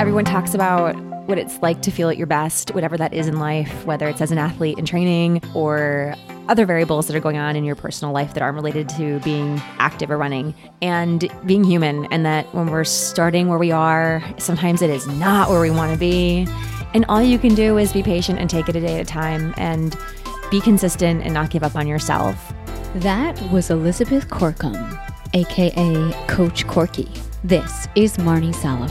Everyone talks about what it's like to feel at your best, whatever that is in life, whether it's as an athlete in training or other variables that are going on in your personal life that aren't related to being active or running and being human. And that when we're starting where we are, sometimes it is not where we want to be. And all you can do is be patient and take it a day at a time and be consistent and not give up on yourself. That was Elizabeth Corkum, aka Coach Corky. This is Marnie Salop.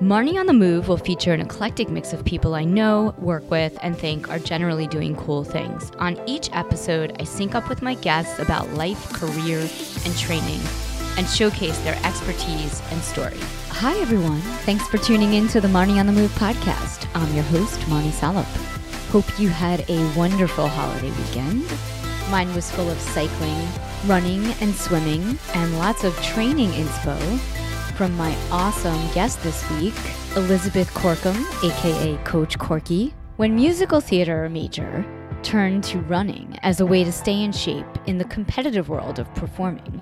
Marnie on the Move will feature an eclectic mix of people I know, work with, and think are generally doing cool things. On each episode, I sync up with my guests about life, career, and training and showcase their expertise and story. Hi, everyone. Thanks for tuning in to the Marnie on the Move podcast. I'm your host, Marnie Salop. Hope you had a wonderful holiday weekend. Mine was full of cycling, running, and swimming, and lots of training inspo from my awesome guest this week, Elizabeth Corkum, aka Coach Corky. When musical theater major turned to running as a way to stay in shape in the competitive world of performing,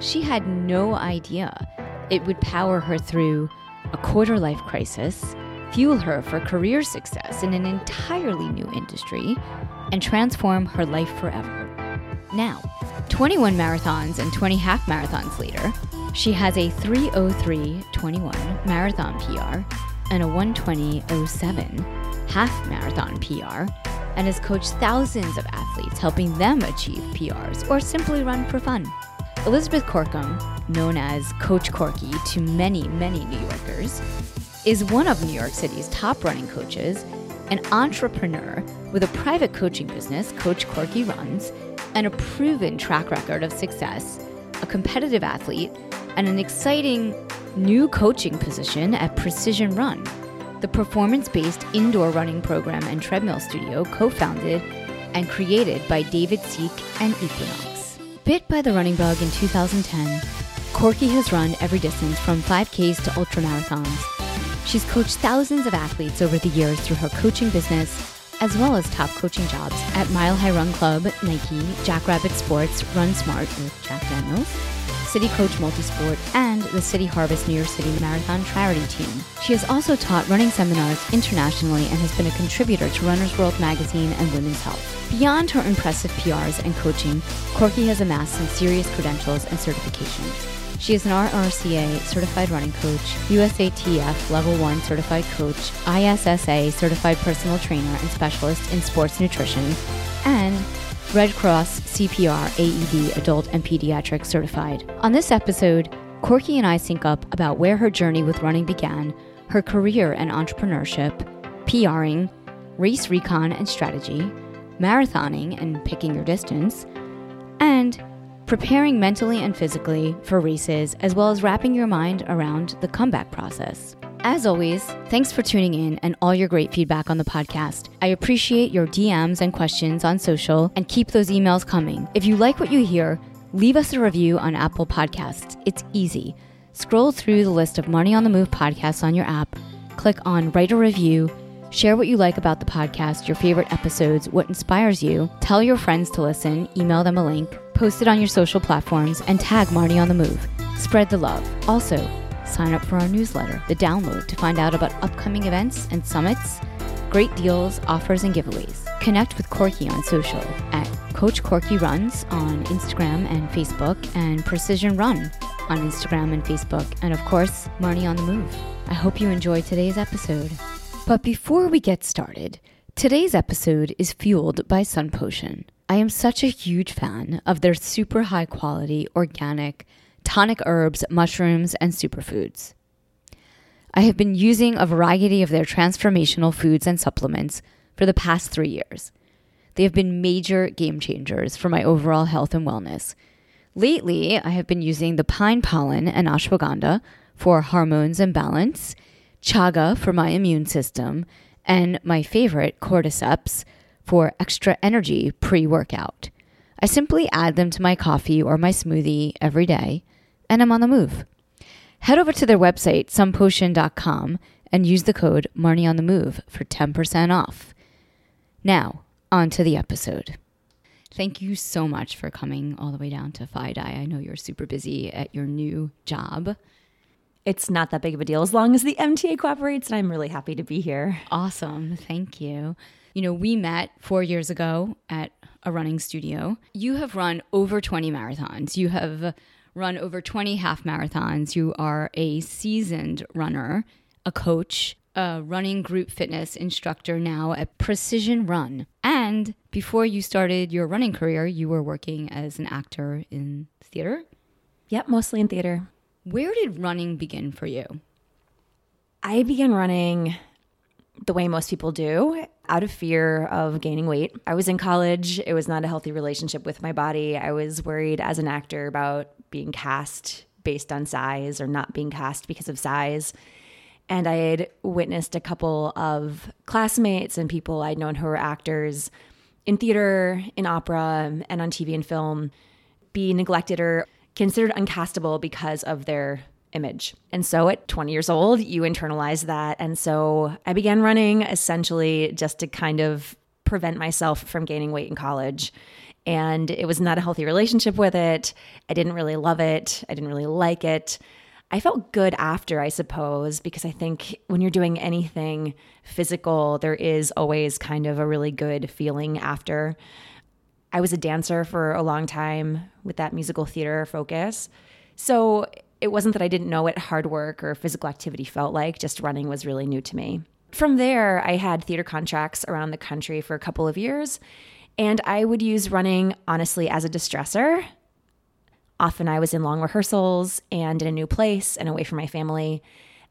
she had no idea it would power her through a quarter life crisis, fuel her for career success in an entirely new industry, and transform her life forever. Now, 21 marathons and 20 half marathons later, she has a 303.21 marathon PR and a 120.07 half marathon PR and has coached thousands of athletes, helping them achieve PRs or simply run for fun. Elizabeth Corkum, known as Coach Corky to many, many New Yorkers, is one of New York City's top running coaches, an entrepreneur with a private coaching business, Coach Corky Runs, and a proven track record of success, a competitive athlete, and an exciting new coaching position at Precision Run, the performance based indoor running program and treadmill studio co founded and created by David Siik and Equinox. Bit by the running bug in 2010, Corky has run every distance from 5Ks to ultramarathons. She's coached thousands of athletes over the years through her coaching business, as well as top coaching jobs at Mile High Run Club, Nike, Jackrabbit Sports, Run Smart with Jack Daniels, City Coach Multisport, and the City Harvest New York City Marathon Charity Team. She has also taught running seminars internationally and has been a contributor to Runner's World magazine and Women's Health. Beyond her impressive PRs and coaching, Corky has amassed some serious credentials and certifications. She is an RRCA certified running coach, USATF level 1 certified coach, ISSA certified personal trainer and specialist in sports nutrition, and Red Cross CPR AED adult and pediatric certified. On this episode, Corky and I sync up about where her journey with running began, her career and entrepreneurship, PRing, race recon and strategy, marathoning and picking your distance, and preparing mentally and physically for races, as well as wrapping your mind around the comeback process. As always, thanks for tuning in and all your great feedback on the podcast. I appreciate your DMs and questions on social and keep those emails coming. If you like what you hear, leave us a review on Apple Podcasts. It's easy. Scroll through the list of Marnie on the Move podcasts on your app, click on Write a Review, share what you like about the podcast, your favorite episodes, what inspires you, tell your friends to listen, email them a link, post it on your social platforms, and tag Marnie on the Move. Spread the love. Also, sign up for our newsletter, The Download, to find out about upcoming events and summits, great deals, offers, and giveaways. Connect with Corky on social at Coach Corky Runs on Instagram and Facebook, and Precision Run on Instagram and Facebook, and of course, Marnie on the Move. I hope you enjoyed today's episode. But before we get started, today's episode is fueled by Sun Potion. I am such a huge fan of their super high quality, organic, tonic herbs, mushrooms, and superfoods. I have been using a variety of their transformational foods and supplements for the past three years. They have been major game changers for my overall health and wellness. Lately, I have been using the pine pollen and ashwagandha for hormones and balance, chaga for my immune system, and my favorite, cordyceps, for extra energy pre workout. I simply add them to my coffee or my smoothie every day, and I'm on the move. Head over to their website, sunpotion.com, and use the code Marnie on the Move for 10% off. Now, on to the episode. Thank you so much for coming all the way down to FiDi. I know you're super busy at your new job. It's not that big of a deal as long as the MTA cooperates, and I'm really happy to be here. Awesome. Thank you. You know, we met four years ago at a running studio. You have run over 20 marathons. You have run over 20 half marathons. You are a seasoned runner, a coach, a running group fitness instructor now at Precision Run. And before you started your running career, you were working as an actor in theater. Yep, mostly in theater. Where did running begin for you? I began running the way most people do out of fear of gaining weight. I was in college. It was not a healthy relationship with my body. I was worried as an actor about being cast based on size or not being cast because of size. And I had witnessed a couple of classmates and people I'd known who were actors in theater, in opera, and on TV and film be neglected or considered uncastable because of their image. And so at 20 years old, you internalize that. And so I began running essentially just to kind of prevent myself from gaining weight in college. And it was not a healthy relationship with it. I didn't really love it. I didn't really like it. I felt good after, I suppose, because I think when you're doing anything physical, there is always kind of a really good feeling after. I was a dancer for a long time with that musical theater focus. So it wasn't that I didn't know what hard work or physical activity felt like, just running was really new to me. From there, I had theater contracts around the country for a couple of years, and I would use running honestly as a distressor. Often I was in long rehearsals and in a new place and away from my family.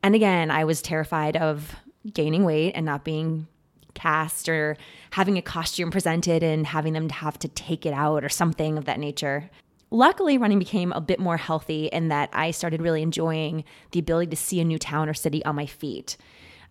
And again, I was terrified of gaining weight and not being cast or having a costume presented and having them have to take it out or something of that nature. Luckily, running became a bit more healthy in that I started really enjoying the ability to see a new town or city on my feet.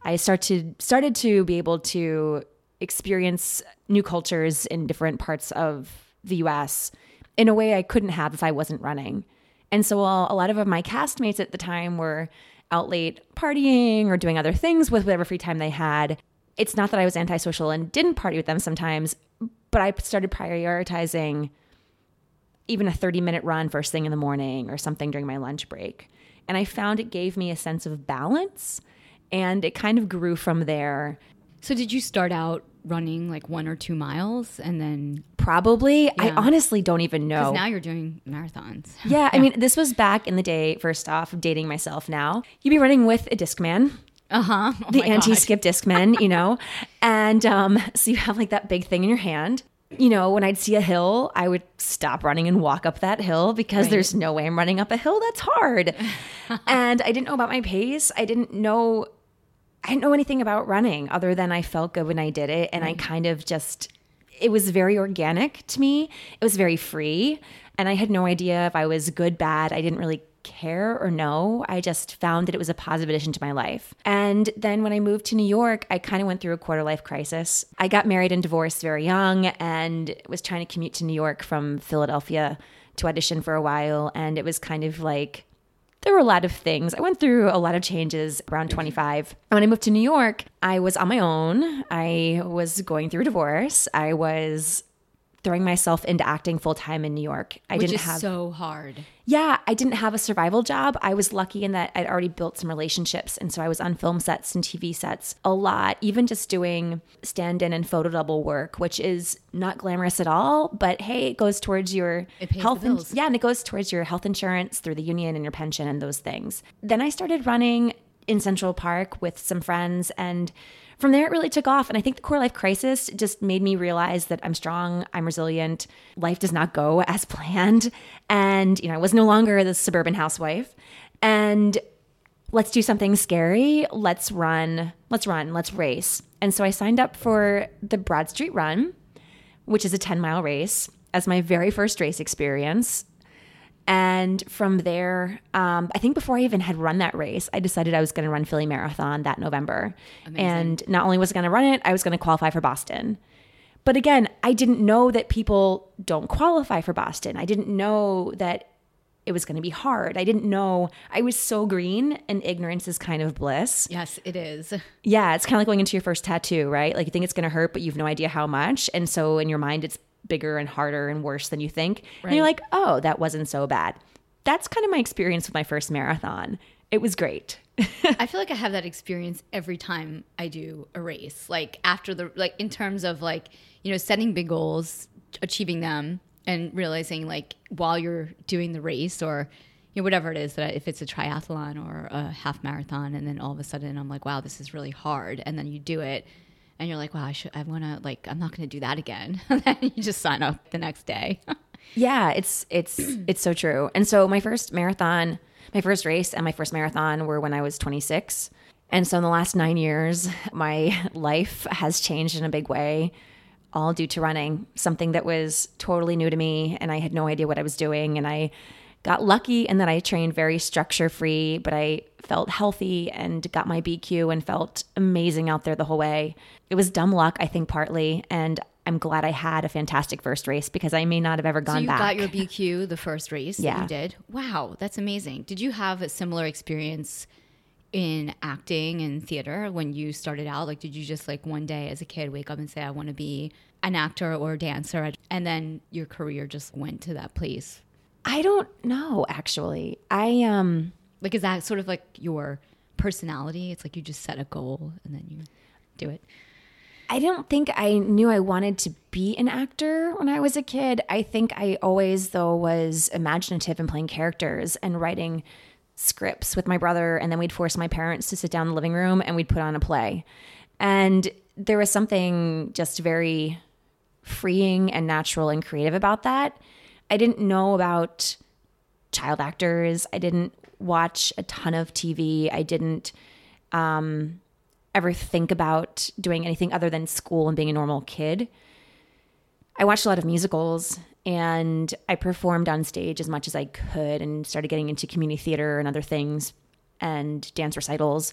I started started to be able to experience new cultures in different parts of the US in a way I couldn't have if I wasn't running. And so while a lot of my castmates at the time were out late partying or doing other things with whatever free time they had, it's not that I was antisocial and didn't party with them sometimes, but I started prioritizing even a 30 minute run first thing in the morning or something during my lunch break. And I found it gave me a sense of balance and it kind of grew from there. So, did you start out running like one or two miles and then? Probably. Yeah. I honestly don't even know. now you're doing marathons. Yeah, yeah, I mean, this was back in the day, first off, dating myself now. You'd be running with a Discman Uh huh. Oh the anti skip Discman you know? and um, so you have like that big thing in your hand you know, when I'd see a hill, I would stop running and walk up that hill because right. there's no way I'm running up a hill that's hard. and I didn't know about my pace. I didn't know I didn't know anything about running other than I felt good when I did it and right. I mm. kind of just it was very organic to me. It was very free and I had no idea if I was good, bad. I didn't really care or know. I just found that it was a positive addition to my life. And then when I moved to New York, I kind of went through a quarter life crisis. I got married and divorced very young and was trying to commute to New York from Philadelphia to audition for a while. And it was kind of like, there were a lot of things. I went through a lot of changes around mm-hmm. 25. When I moved to New York, I was on my own. I was going through a divorce. I was throwing myself into acting full time in New York. I Which didn't have so hard. Yeah, I didn't have a survival job. I was lucky in that I'd already built some relationships, and so I was on film sets and TV sets a lot. Even just doing stand-in and photo double work, which is not glamorous at all, but hey, it goes towards your health. In- yeah, and it goes towards your health insurance through the union and your pension and those things. Then I started running in Central Park with some friends and from there, it really took off. And I think the core life crisis just made me realize that I'm strong, I'm resilient, life does not go as planned. And, you know, I was no longer the suburban housewife. And let's do something scary. Let's run, let's run, let's race. And so I signed up for the Broad Street Run, which is a 10 mile race, as my very first race experience. And from there, um, I think before I even had run that race, I decided I was going to run Philly Marathon that November. Amazing. And not only was I going to run it, I was going to qualify for Boston. But again, I didn't know that people don't qualify for Boston. I didn't know that it was going to be hard. I didn't know. I was so green, and ignorance is kind of bliss. Yes, it is. Yeah, it's kind of like going into your first tattoo, right? Like you think it's going to hurt, but you've no idea how much. And so in your mind, it's bigger and harder and worse than you think. And you're like, oh, that wasn't so bad. That's kind of my experience with my first marathon. It was great. I feel like I have that experience every time I do a race. Like after the like in terms of like, you know, setting big goals, achieving them and realizing like while you're doing the race or you know whatever it is that if it's a triathlon or a half marathon and then all of a sudden I'm like, wow, this is really hard and then you do it and you're like, wow, I should I want to like I'm not going to do that again. and then you just sign up the next day. Yeah, it's it's it's so true. And so my first marathon, my first race and my first marathon were when I was 26. And so in the last 9 years, my life has changed in a big way all due to running, something that was totally new to me and I had no idea what I was doing and I got lucky in that I trained very structure free, but I felt healthy and got my BQ and felt amazing out there the whole way. It was dumb luck, I think, partly, and I'm glad I had a fantastic first race because I may not have ever gone So you back. got your BQ the first race Yeah. you did. Wow, that's amazing. Did you have a similar experience in acting and theater when you started out? Like, did you just like one day as a kid wake up and say, "I want to be an actor or a dancer," and then your career just went to that place? I don't know actually. I um Like, is that sort of like your personality? It's like you just set a goal and then you do it. I don't think I knew I wanted to be an actor when I was a kid. I think I always, though, was imaginative and playing characters and writing scripts with my brother. And then we'd force my parents to sit down in the living room and we'd put on a play. And there was something just very freeing and natural and creative about that. I didn't know about child actors. I didn't watch a ton of TV. I didn't um, ever think about doing anything other than school and being a normal kid. I watched a lot of musicals and I performed on stage as much as I could and started getting into community theater and other things and dance recitals.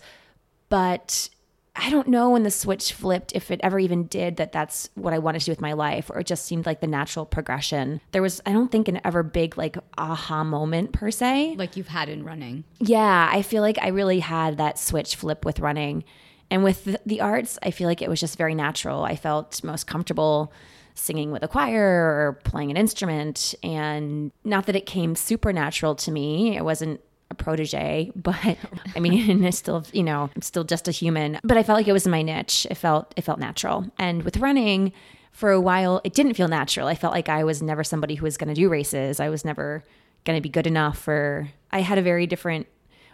But I don't know when the switch flipped, if it ever even did, that that's what I wanted to do with my life, or it just seemed like the natural progression. There was, I don't think, an ever big like aha moment per se. Like you've had in running. Yeah, I feel like I really had that switch flip with running. And with the, the arts, I feel like it was just very natural. I felt most comfortable singing with a choir or playing an instrument. And not that it came supernatural to me, it wasn't a protege, but I mean, it's still, you know, I'm still just a human. But I felt like it was my niche. It felt, it felt natural. And with running, for a while, it didn't feel natural. I felt like I was never somebody who was going to do races. I was never going to be good enough for, I had a very different,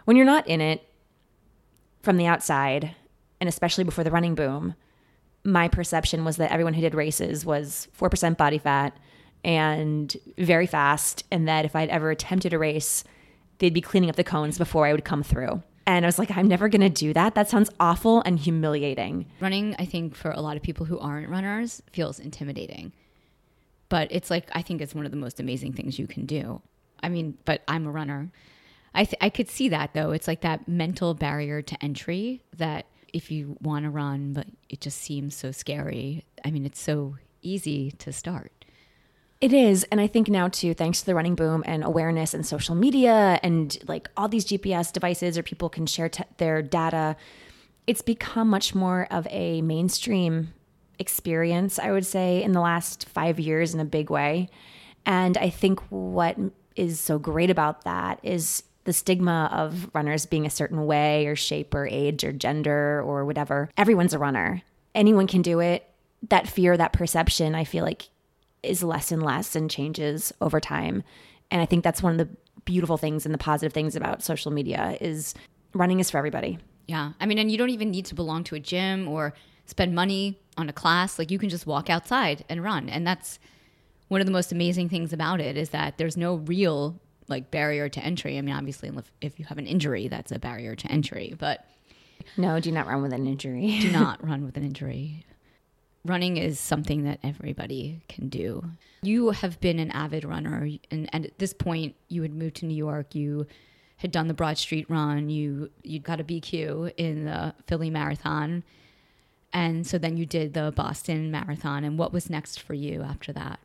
when you're not in it from the outside, and especially before the running boom, my perception was that everyone who did races was 4% body fat and very fast. And that if I'd ever attempted a race, they'd be cleaning up the cones before I would come through. And I was like, I'm never going to do that. That sounds awful and humiliating. Running, I think, for a lot of people who aren't runners, feels intimidating. But it's like, I think it's one of the most amazing things you can do. I mean, but I'm a runner. I, th- I could see that though. It's like that mental barrier to entry that if you want to run, but it just seems so scary. I mean, it's so easy to start. It is. And I think now, too, thanks to the running boom and awareness and social media and like all these GPS devices or people can share t- their data, it's become much more of a mainstream experience, I would say, in the last five years in a big way. And I think what is so great about that is the stigma of runners being a certain way or shape or age or gender or whatever. Everyone's a runner, anyone can do it. That fear, that perception, I feel like is less and less and changes over time. And I think that's one of the beautiful things and the positive things about social media is running is for everybody. Yeah. I mean, and you don't even need to belong to a gym or spend money on a class. Like you can just walk outside and run. And that's one of the most amazing things about it is that there's no real like barrier to entry. I mean, obviously, if, if you have an injury, that's a barrier to entry, but No, do not run with an injury. do not run with an injury. Running is something that everybody can do. You have been an avid runner, and, and at this point, you had moved to New York. You had done the Broad Street Run. You you got a BQ in the Philly Marathon, And so then you did the Boston Marathon. And what was next for you after that?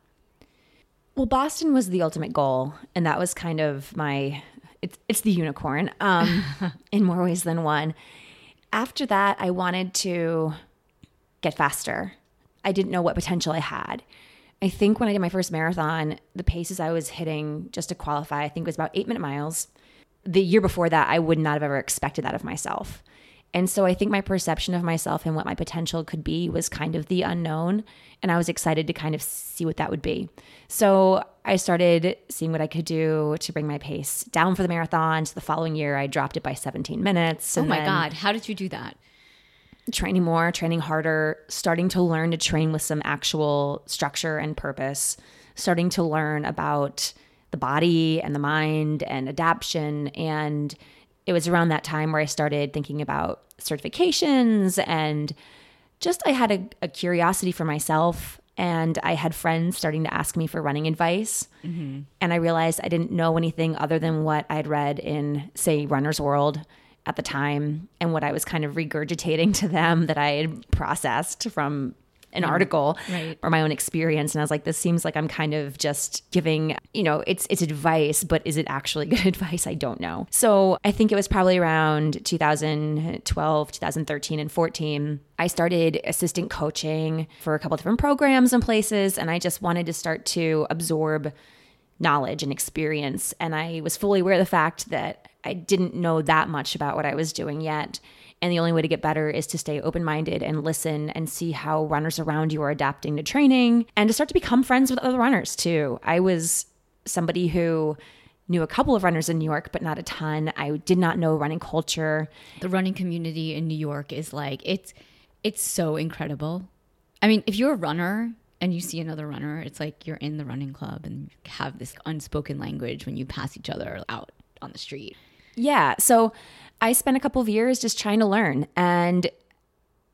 Well, Boston was the ultimate goal, and that was kind of my it's it's the unicorn um, in more ways than one. After that, I wanted to get faster. I didn't know what potential I had. I think when I did my first marathon, the paces I was hitting just to qualify, I think was about eight minute miles. The year before that, I would not have ever expected that of myself. And so I think my perception of myself and what my potential could be was kind of the unknown. And I was excited to kind of see what that would be. So I started seeing what I could do to bring my pace down for the marathon. So the following year, I dropped it by 17 minutes. Oh my God. How did you do that? Training more, training harder, starting to learn to train with some actual structure and purpose, starting to learn about the body and the mind and adaptation and it was around that time where I started thinking about certifications and just I had a, a curiosity for myself and I had friends starting to ask me for running advice. Mm-hmm. And I realized I didn't know anything other than what I'd read in, say, Runner's World at the time and what I was kind of regurgitating to them that I had processed from an mm. article right. or my own experience and I was like this seems like I'm kind of just giving you know it's it's advice but is it actually good advice I don't know so I think it was probably around 2012 2013 and 14 I started assistant coaching for a couple different programs and places and I just wanted to start to absorb knowledge and experience and I was fully aware of the fact that I didn't know that much about what I was doing yet and the only way to get better is to stay open minded and listen and see how runners around you are adapting to training and to start to become friends with other runners too. I was somebody who knew a couple of runners in New York, but not a ton. I did not know running culture. The running community in New York is like, it's, it's so incredible. I mean, if you're a runner, and you see another runner, it's like you're in the running club and have this unspoken language when you pass each other out on the street. Yeah. So I spent a couple of years just trying to learn. And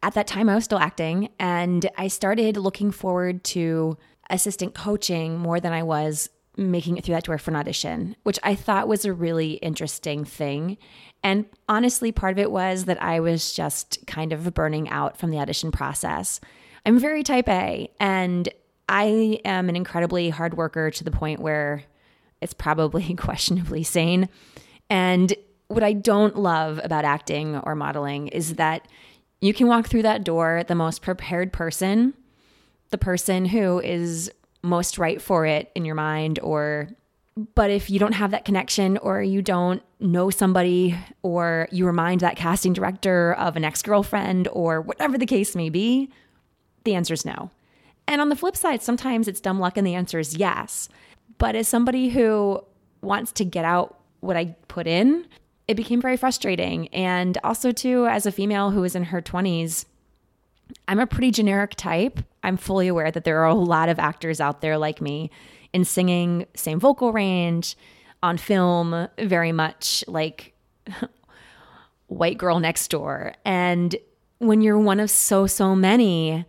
at that time, I was still acting. And I started looking forward to assistant coaching more than I was making it through that door for an audition, which I thought was a really interesting thing. And honestly, part of it was that I was just kind of burning out from the audition process. I'm very type A, and I am an incredibly hard worker to the point where it's probably questionably sane. And what I don't love about acting or modeling is that you can walk through that door the most prepared person, the person who is most right for it in your mind or but if you don't have that connection or you don't know somebody or you remind that casting director of an ex-girlfriend or whatever the case may be, the answer is no. And on the flip side, sometimes it's dumb luck and the answer is yes. But as somebody who wants to get out what I put in, it became very frustrating. And also, too, as a female who is in her 20s, I'm a pretty generic type. I'm fully aware that there are a lot of actors out there like me in singing, same vocal range, on film, very much like white girl next door. And when you're one of so, so many,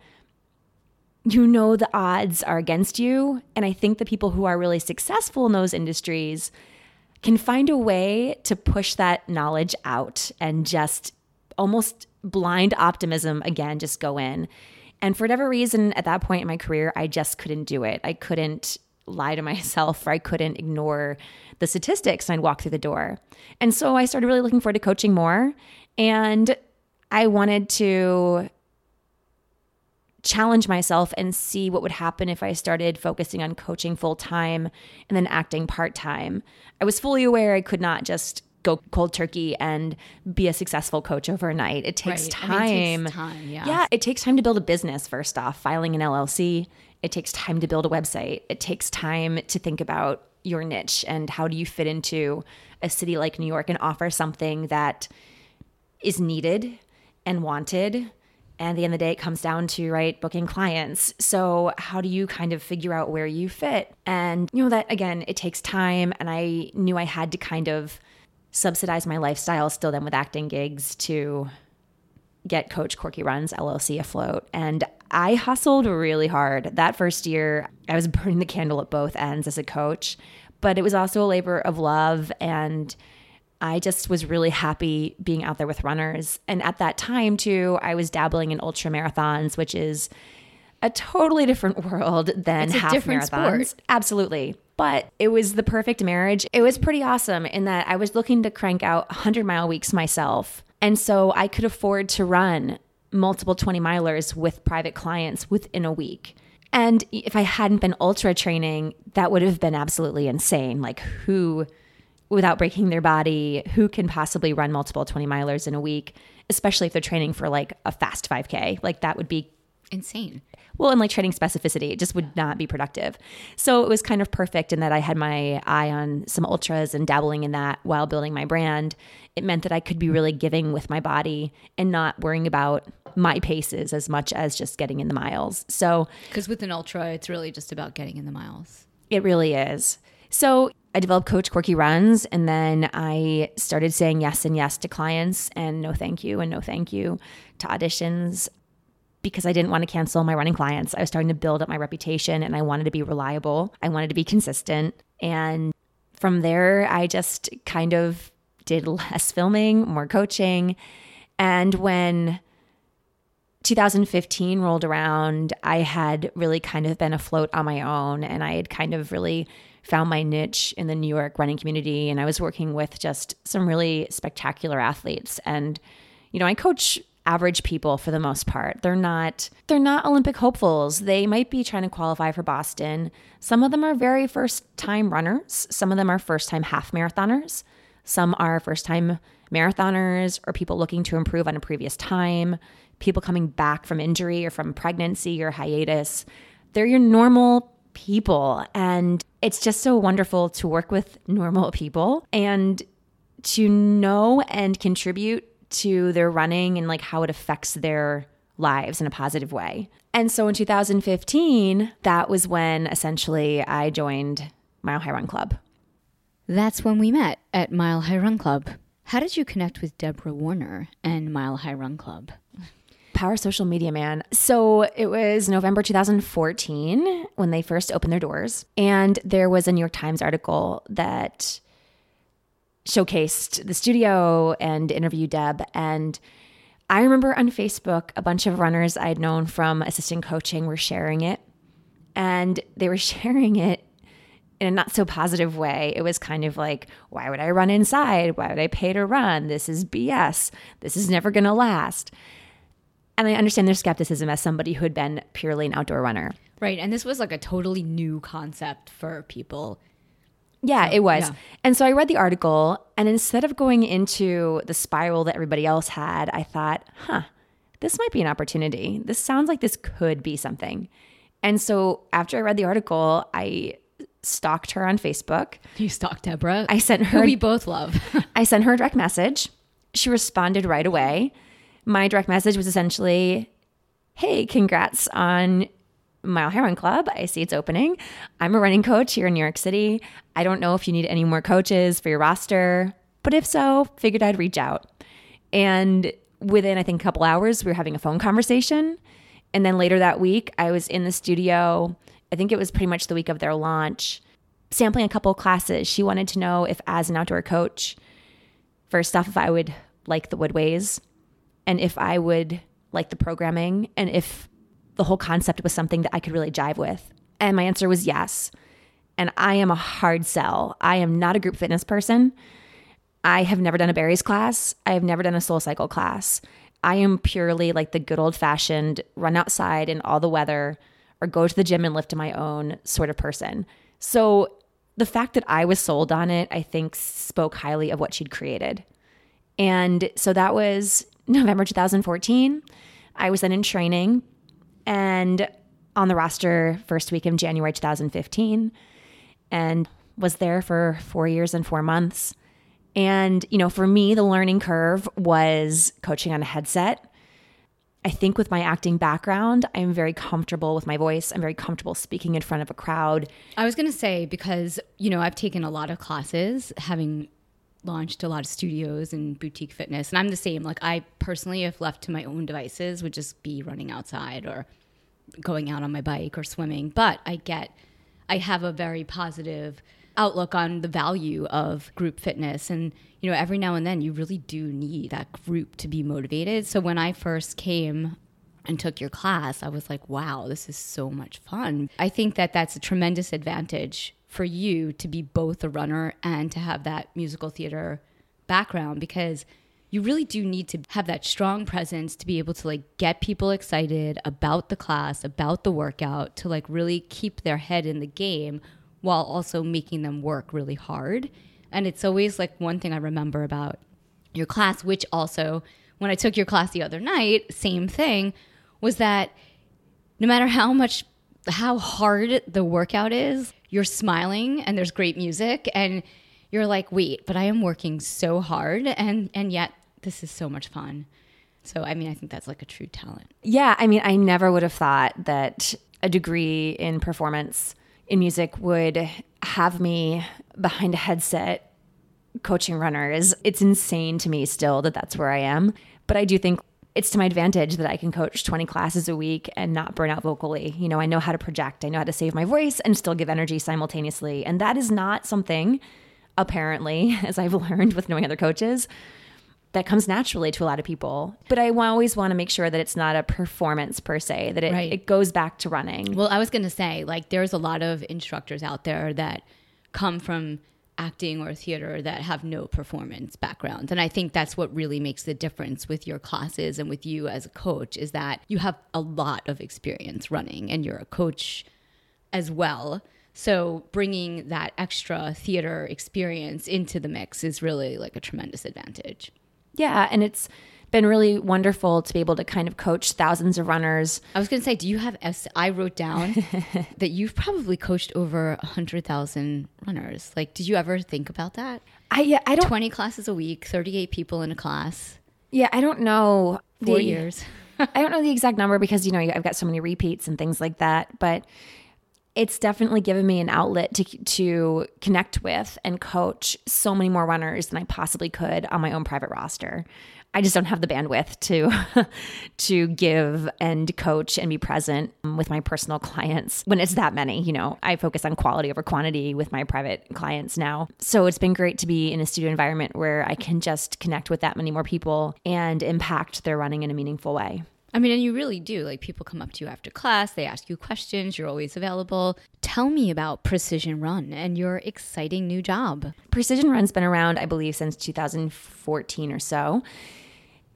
you know the odds are against you. And I think the people who are really successful in those industries can find a way to push that knowledge out and just almost blind optimism again, just go in. And for whatever reason, at that point in my career, I just couldn't do it. I couldn't lie to myself or I couldn't ignore the statistics and I'd walk through the door. And so I started really looking forward to coaching more. And I wanted to challenge myself and see what would happen if I started focusing on coaching full time and then acting part time. I was fully aware I could not just go cold turkey and be a successful coach overnight. It takes right. time. I mean, it takes time. Yeah. Yeah. It takes time to build a business, first off, filing an LLC. It takes time to build a website. It takes time to think about your niche and how do you fit into a city like New York and offer something that is needed and wanted and at the end of the day, it comes down to, right, booking clients. So, how do you kind of figure out where you fit? And, you know, that again, it takes time. And I knew I had to kind of subsidize my lifestyle still then with acting gigs to get Coach Corky Runs LLC afloat. And I hustled really hard. That first year, I was burning the candle at both ends as a coach, but it was also a labor of love. And I just was really happy being out there with runners. And at that time, too, I was dabbling in ultra marathons, which is a totally different world than half marathons. sport. Absolutely. But it was the perfect marriage. It was pretty awesome in that I was looking to crank out 100 mile weeks myself. And so I could afford to run multiple 20 milers with private clients within a week. And if I hadn't been ultra training, that would have been absolutely insane. Like, who, without breaking their body, who can possibly run multiple 20 milers in a week, especially if they're training for like a fast 5K? Like, that would be Insane. well, and like training specificity, it just would not be productive. So it was kind of perfect in that I had my eye on some ultras and dabbling in that while building my brand. It meant that I could be really giving with my body and not worrying about my paces as much as just getting in the miles. So Because with an ultra, it's really just about getting in the miles. it really is. So I developed Coach Corky Runs, and then I started saying yes and yes to clients and no thank you and no thank you to auditions because I didn't want to cancel my running clients. I was starting to build up my reputation and I wanted to be reliable. I wanted to be consistent. And from there, I just kind of did less filming, more coaching. And when 2015 rolled around, I had really kind of been afloat on my own and I had kind of really found my niche in the New York running community. And I was working with just some really spectacular athletes. And, you know, I coach average people for the most part. They're not they're not Olympic hopefuls. They might be trying to qualify for Boston. Some of them are very first time runners. Some of them are first time half marathoners. Some are first time marathoners or people looking to improve on a previous time, people coming back from injury or from pregnancy or hiatus. They're your normal people. And it's just so wonderful to work with normal people and to know and contribute to their running and like how it affects their lives in a positive way. And so in 2015, that was when essentially I joined Mile High Run Club. That's when we met at Mile High Run Club. How did you connect with Deborah Warner and Mile High Run Club? Power social media, man. So it was November 2014 when they first opened their doors. And there was a New York Times article that showcased the studio and interviewed Deb. And I remember on Facebook, a bunch of runners I'd known from assistant coaching were sharing it. And they were sharing it in a not so positive way. It was kind of like, why would I run inside? Why would I pay to run? This is BS. This is never going to last. And I understand their skepticism as somebody who had been purely an outdoor runner. Right. And this was like a totally new concept for people. Yeah, it was. yeah. And so I read the article, and instead of going into the spiral that everybody else had, I thought, huh, this might be an opportunity. This sounds like this could be something. And so after I read the article, I stalked her on Facebook. You stalked Deborah. I sent who her we both love. I sent her a direct message. She responded right away. My direct message was essentially, "Hey, congrats on Mile High Club. I see it's opening. I'm a running coach here in New York City. I don't know if you need any more coaches for your roster, but if so, figured I'd reach out." And within I think a couple hours, we were having a phone conversation. And then later that week, I was in the studio. I think it was pretty much the week of their launch, sampling a couple classes. She wanted to know if, as an outdoor coach, first off, if I would like the woodways and if I would like the programming and if the whole concept was something that I could really jive with. And my answer was yes. And I am a hard sell. I am not a group fitness person. I have never done a Barry's class. I have never done a SoulCycle class. I am purely like the good old fashioned run outside in all the weather or go to the gym and lift my own sort of person. So the fact that I was sold on it, I think spoke highly of what she'd created. And so that was November 2014. I was then in training and on the roster first week of January 2015 and was there for 4 years and 4 months. And you know, for me the learning curve was coaching on a headset. I think with my acting background, I'm very comfortable with my voice. I'm very comfortable speaking in front of a crowd. I was going to say because, you know, I've taken a lot of classes having launched a lot of studios and boutique fitness and I'm the same. Like I personally if left to my own devices would just be running outside or going out on my bike or swimming, but I get I have a very positive outlook on the value of group fitness. And, you know, every now and then you really do need that group to be motivated. So when I first came and took your class, I was like, wow, this is so much fun. I think that that's a tremendous advantage for you to be both a runner and to have that musical theater background because you really do need to have that strong presence to be able to like get people excited about the class, about the workout, to like really keep their head in the game while also making them work really hard. And it's always like one thing I remember about your class, which also when I took your class the other night, same thing, was that no matter how much how hard the workout is, you're smiling and there's great music and you're like, wait, but I am working so hard and and yet this is so much fun. So I mean, I think that's like a true talent. Yeah, I mean, I never would have thought that a degree in performance in music would have me behind a headset coaching runners. It's insane to me still that that's where I am, but I do think it's to my advantage that I can coach 20 classes a week and not burn out vocally. You know, I know how to project, I know how to save my voice and still give energy simultaneously. And that is not something apparently, as I've learned with knowing other coaches, that comes naturally to a lot of people. But I always want to make sure that it's not a performance per se, that it, right. it goes back to running. Well, I was going to say, like, there's a lot of instructors out there that come from acting or theater that have no performance background. And I think that's what really makes the difference with your classes and with you as a coach is that you have a lot of experience running and you're a coach as well. So bringing that extra theater experience into the mix is really like a tremendous advantage. Yeah, and it's been really wonderful to be able to kind of coach thousands of runners. I was going to say, do you have? S- I wrote down that you've probably coached over a hundred thousand runners. Like, did you ever think about that? I yeah, I don't. Twenty classes a week, thirty-eight people in a class. Yeah, I don't know. Four the, years. I don't know the exact number because you know I've got so many repeats and things like that, but it's definitely given me an outlet to to connect with and coach so many more runners than I possibly could on my own private roster. I just don't have the bandwidth to to give and coach and be present um, with my personal clients when it's that many, you know. I focus on quality over quantity with my private clients now. So it's been great to be in a studio environment where I can just connect with that many more people and impact their running in a meaningful way. I mean, and you really do. Like, people come up to you after class, they ask you questions, you're always available. Tell me about Precision Run and your exciting new job. Precision Run's been around, I believe, since 2014 or so.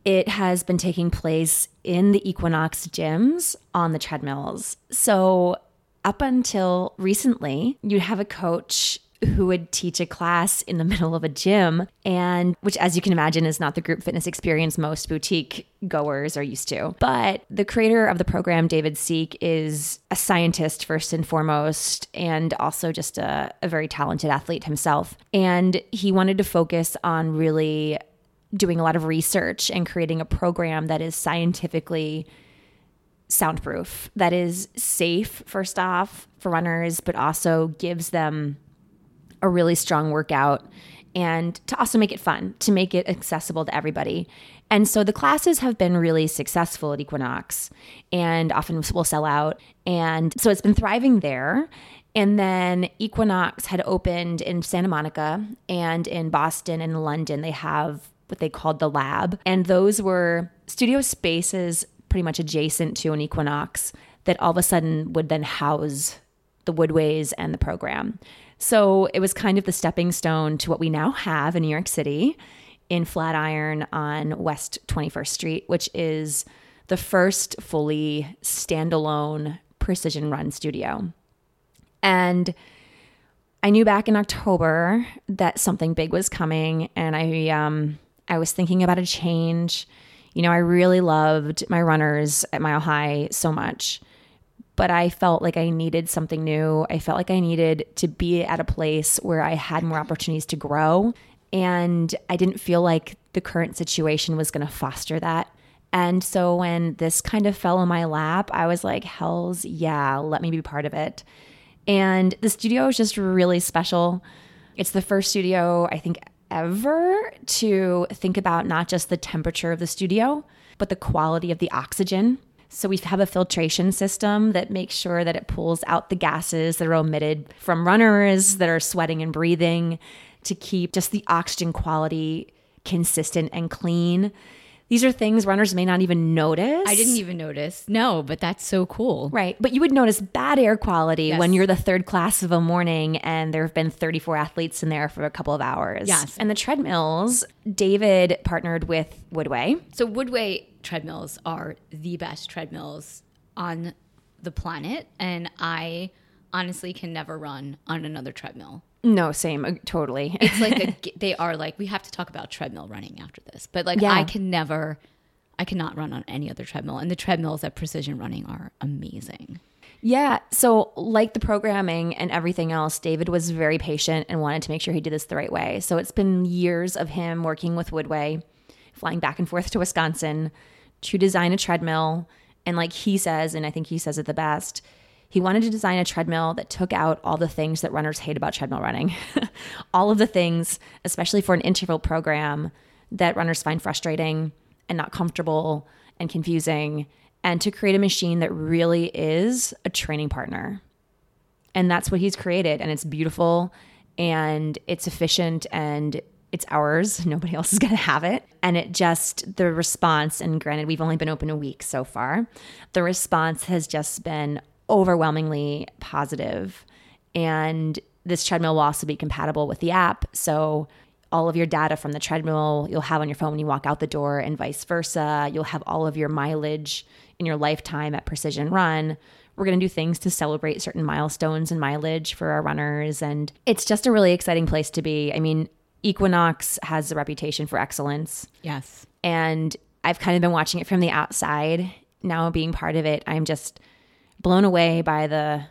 It has been taking place in the Equinox gyms on the treadmills. So, up until recently, you'd have a coach who would teach a class in the middle of a gym and which as you can imagine is not the group fitness experience most boutique goers are used to but the creator of the program david siik is a scientist first and foremost and also just a, a very talented athlete himself and he wanted to focus on really doing a lot of research and creating a program that is scientifically soundproof that is safe first off for runners but also gives them a really strong workout and to also make it fun, to make it accessible to everybody. And so the classes have been really successful at Equinox and often will sell out. And so it's been thriving there. And then Equinox had opened in Santa Monica and in Boston and London. They have what they called the lab. And those were studio spaces pretty much adjacent to an Equinox that all of a sudden would then house the Woodways and the program. So it was kind of the stepping stone to what we now have in New York City in Flatiron on West 21st Street, which is the first fully standalone precision run studio. And I knew back in October that something big was coming, and I um, I was thinking about a change. You know, I really loved my runners at Mile High so much, but I felt like I needed something new. I felt like I needed to be at a place where I had more opportunities to grow. And I didn't feel like the current situation was going to foster that. And so when this kind of fell in my lap, I was like, hell's yeah, let me be part of it. And the studio is just really special. It's the first studio, I think, ever to think about not just the temperature of the studio, but the quality of the oxygen So we have a filtration system that makes sure that it pulls out the gases that are emitted from runners that are sweating and breathing to keep just the oxygen quality consistent and clean. These are things runners may not even notice. I didn't even notice. No, but that's so cool. Right. But you would notice bad air quality Yes. when you're the third class of a morning and there have been 34 athletes in there for a couple of hours. Yes. And the treadmills, David partnered with Woodway. So Woodway treadmills are the best treadmills on the planet, and I honestly can never run on another treadmill. No, same, totally. It's like a, they are like we have to talk about treadmill running after this, but like Yeah. I can never, I cannot run on any other treadmill, and the treadmills at Precision Running are amazing. Yeah. So, like the programming and everything else, David was very patient and wanted to make sure he did this the right way. So, it's been years of him working with Woodway, flying back and forth to Wisconsin to design a treadmill. And, like he says, and I think he says it the best, he wanted to design a treadmill that took out all the things that runners hate about treadmill running. all of the things, especially for an interval program, that runners find frustrating and not comfortable and confusing, and to create a machine that really is a training partner. And that's what he's created. And it's beautiful and it's efficient and it's ours. Nobody else is going to have it. And it just, the response, and granted, we've only been open a week so far, the response has just been overwhelmingly positive. And this treadmill will also be compatible with the app. So all of your data from the treadmill you'll have on your phone when you walk out the door and vice versa. You'll have all of your mileage in your lifetime at Precision Run. We're going to do things to celebrate certain milestones and mileage for our runners. And it's just a really exciting place to be. I mean, Equinox has a reputation for excellence. Yes. And I've kind of been watching it from the outside. Now, being part of it, I'm just blown away by the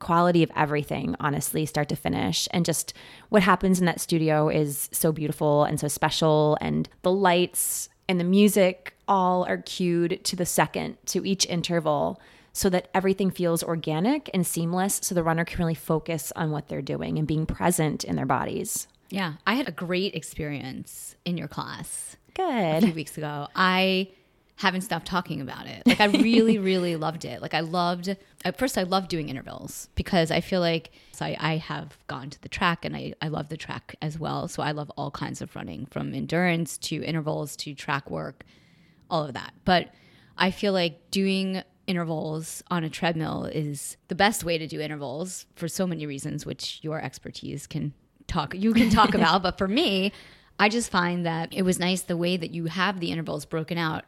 quality of everything, honestly, start to finish. And just what happens in that studio is so beautiful and so special. And the lights and the music all are cued to the second, to each interval, so that everything feels organic and seamless. So the runner can really focus on what they're doing and being present in their bodies. Yeah, I had a great experience in your class Good. a few weeks ago. I haven't stopped talking about it. Like I really, really loved it. Like I loved at first I loved doing intervals because I feel like so I, I have gone to the track and I, I love the track as well. So I love all kinds of running from endurance to intervals to track work, all of that. But I feel like doing intervals on a treadmill is the best way to do intervals for so many reasons, which your expertise can talk you can talk about. But for me, I just find that it was nice the way that you have the intervals broken out.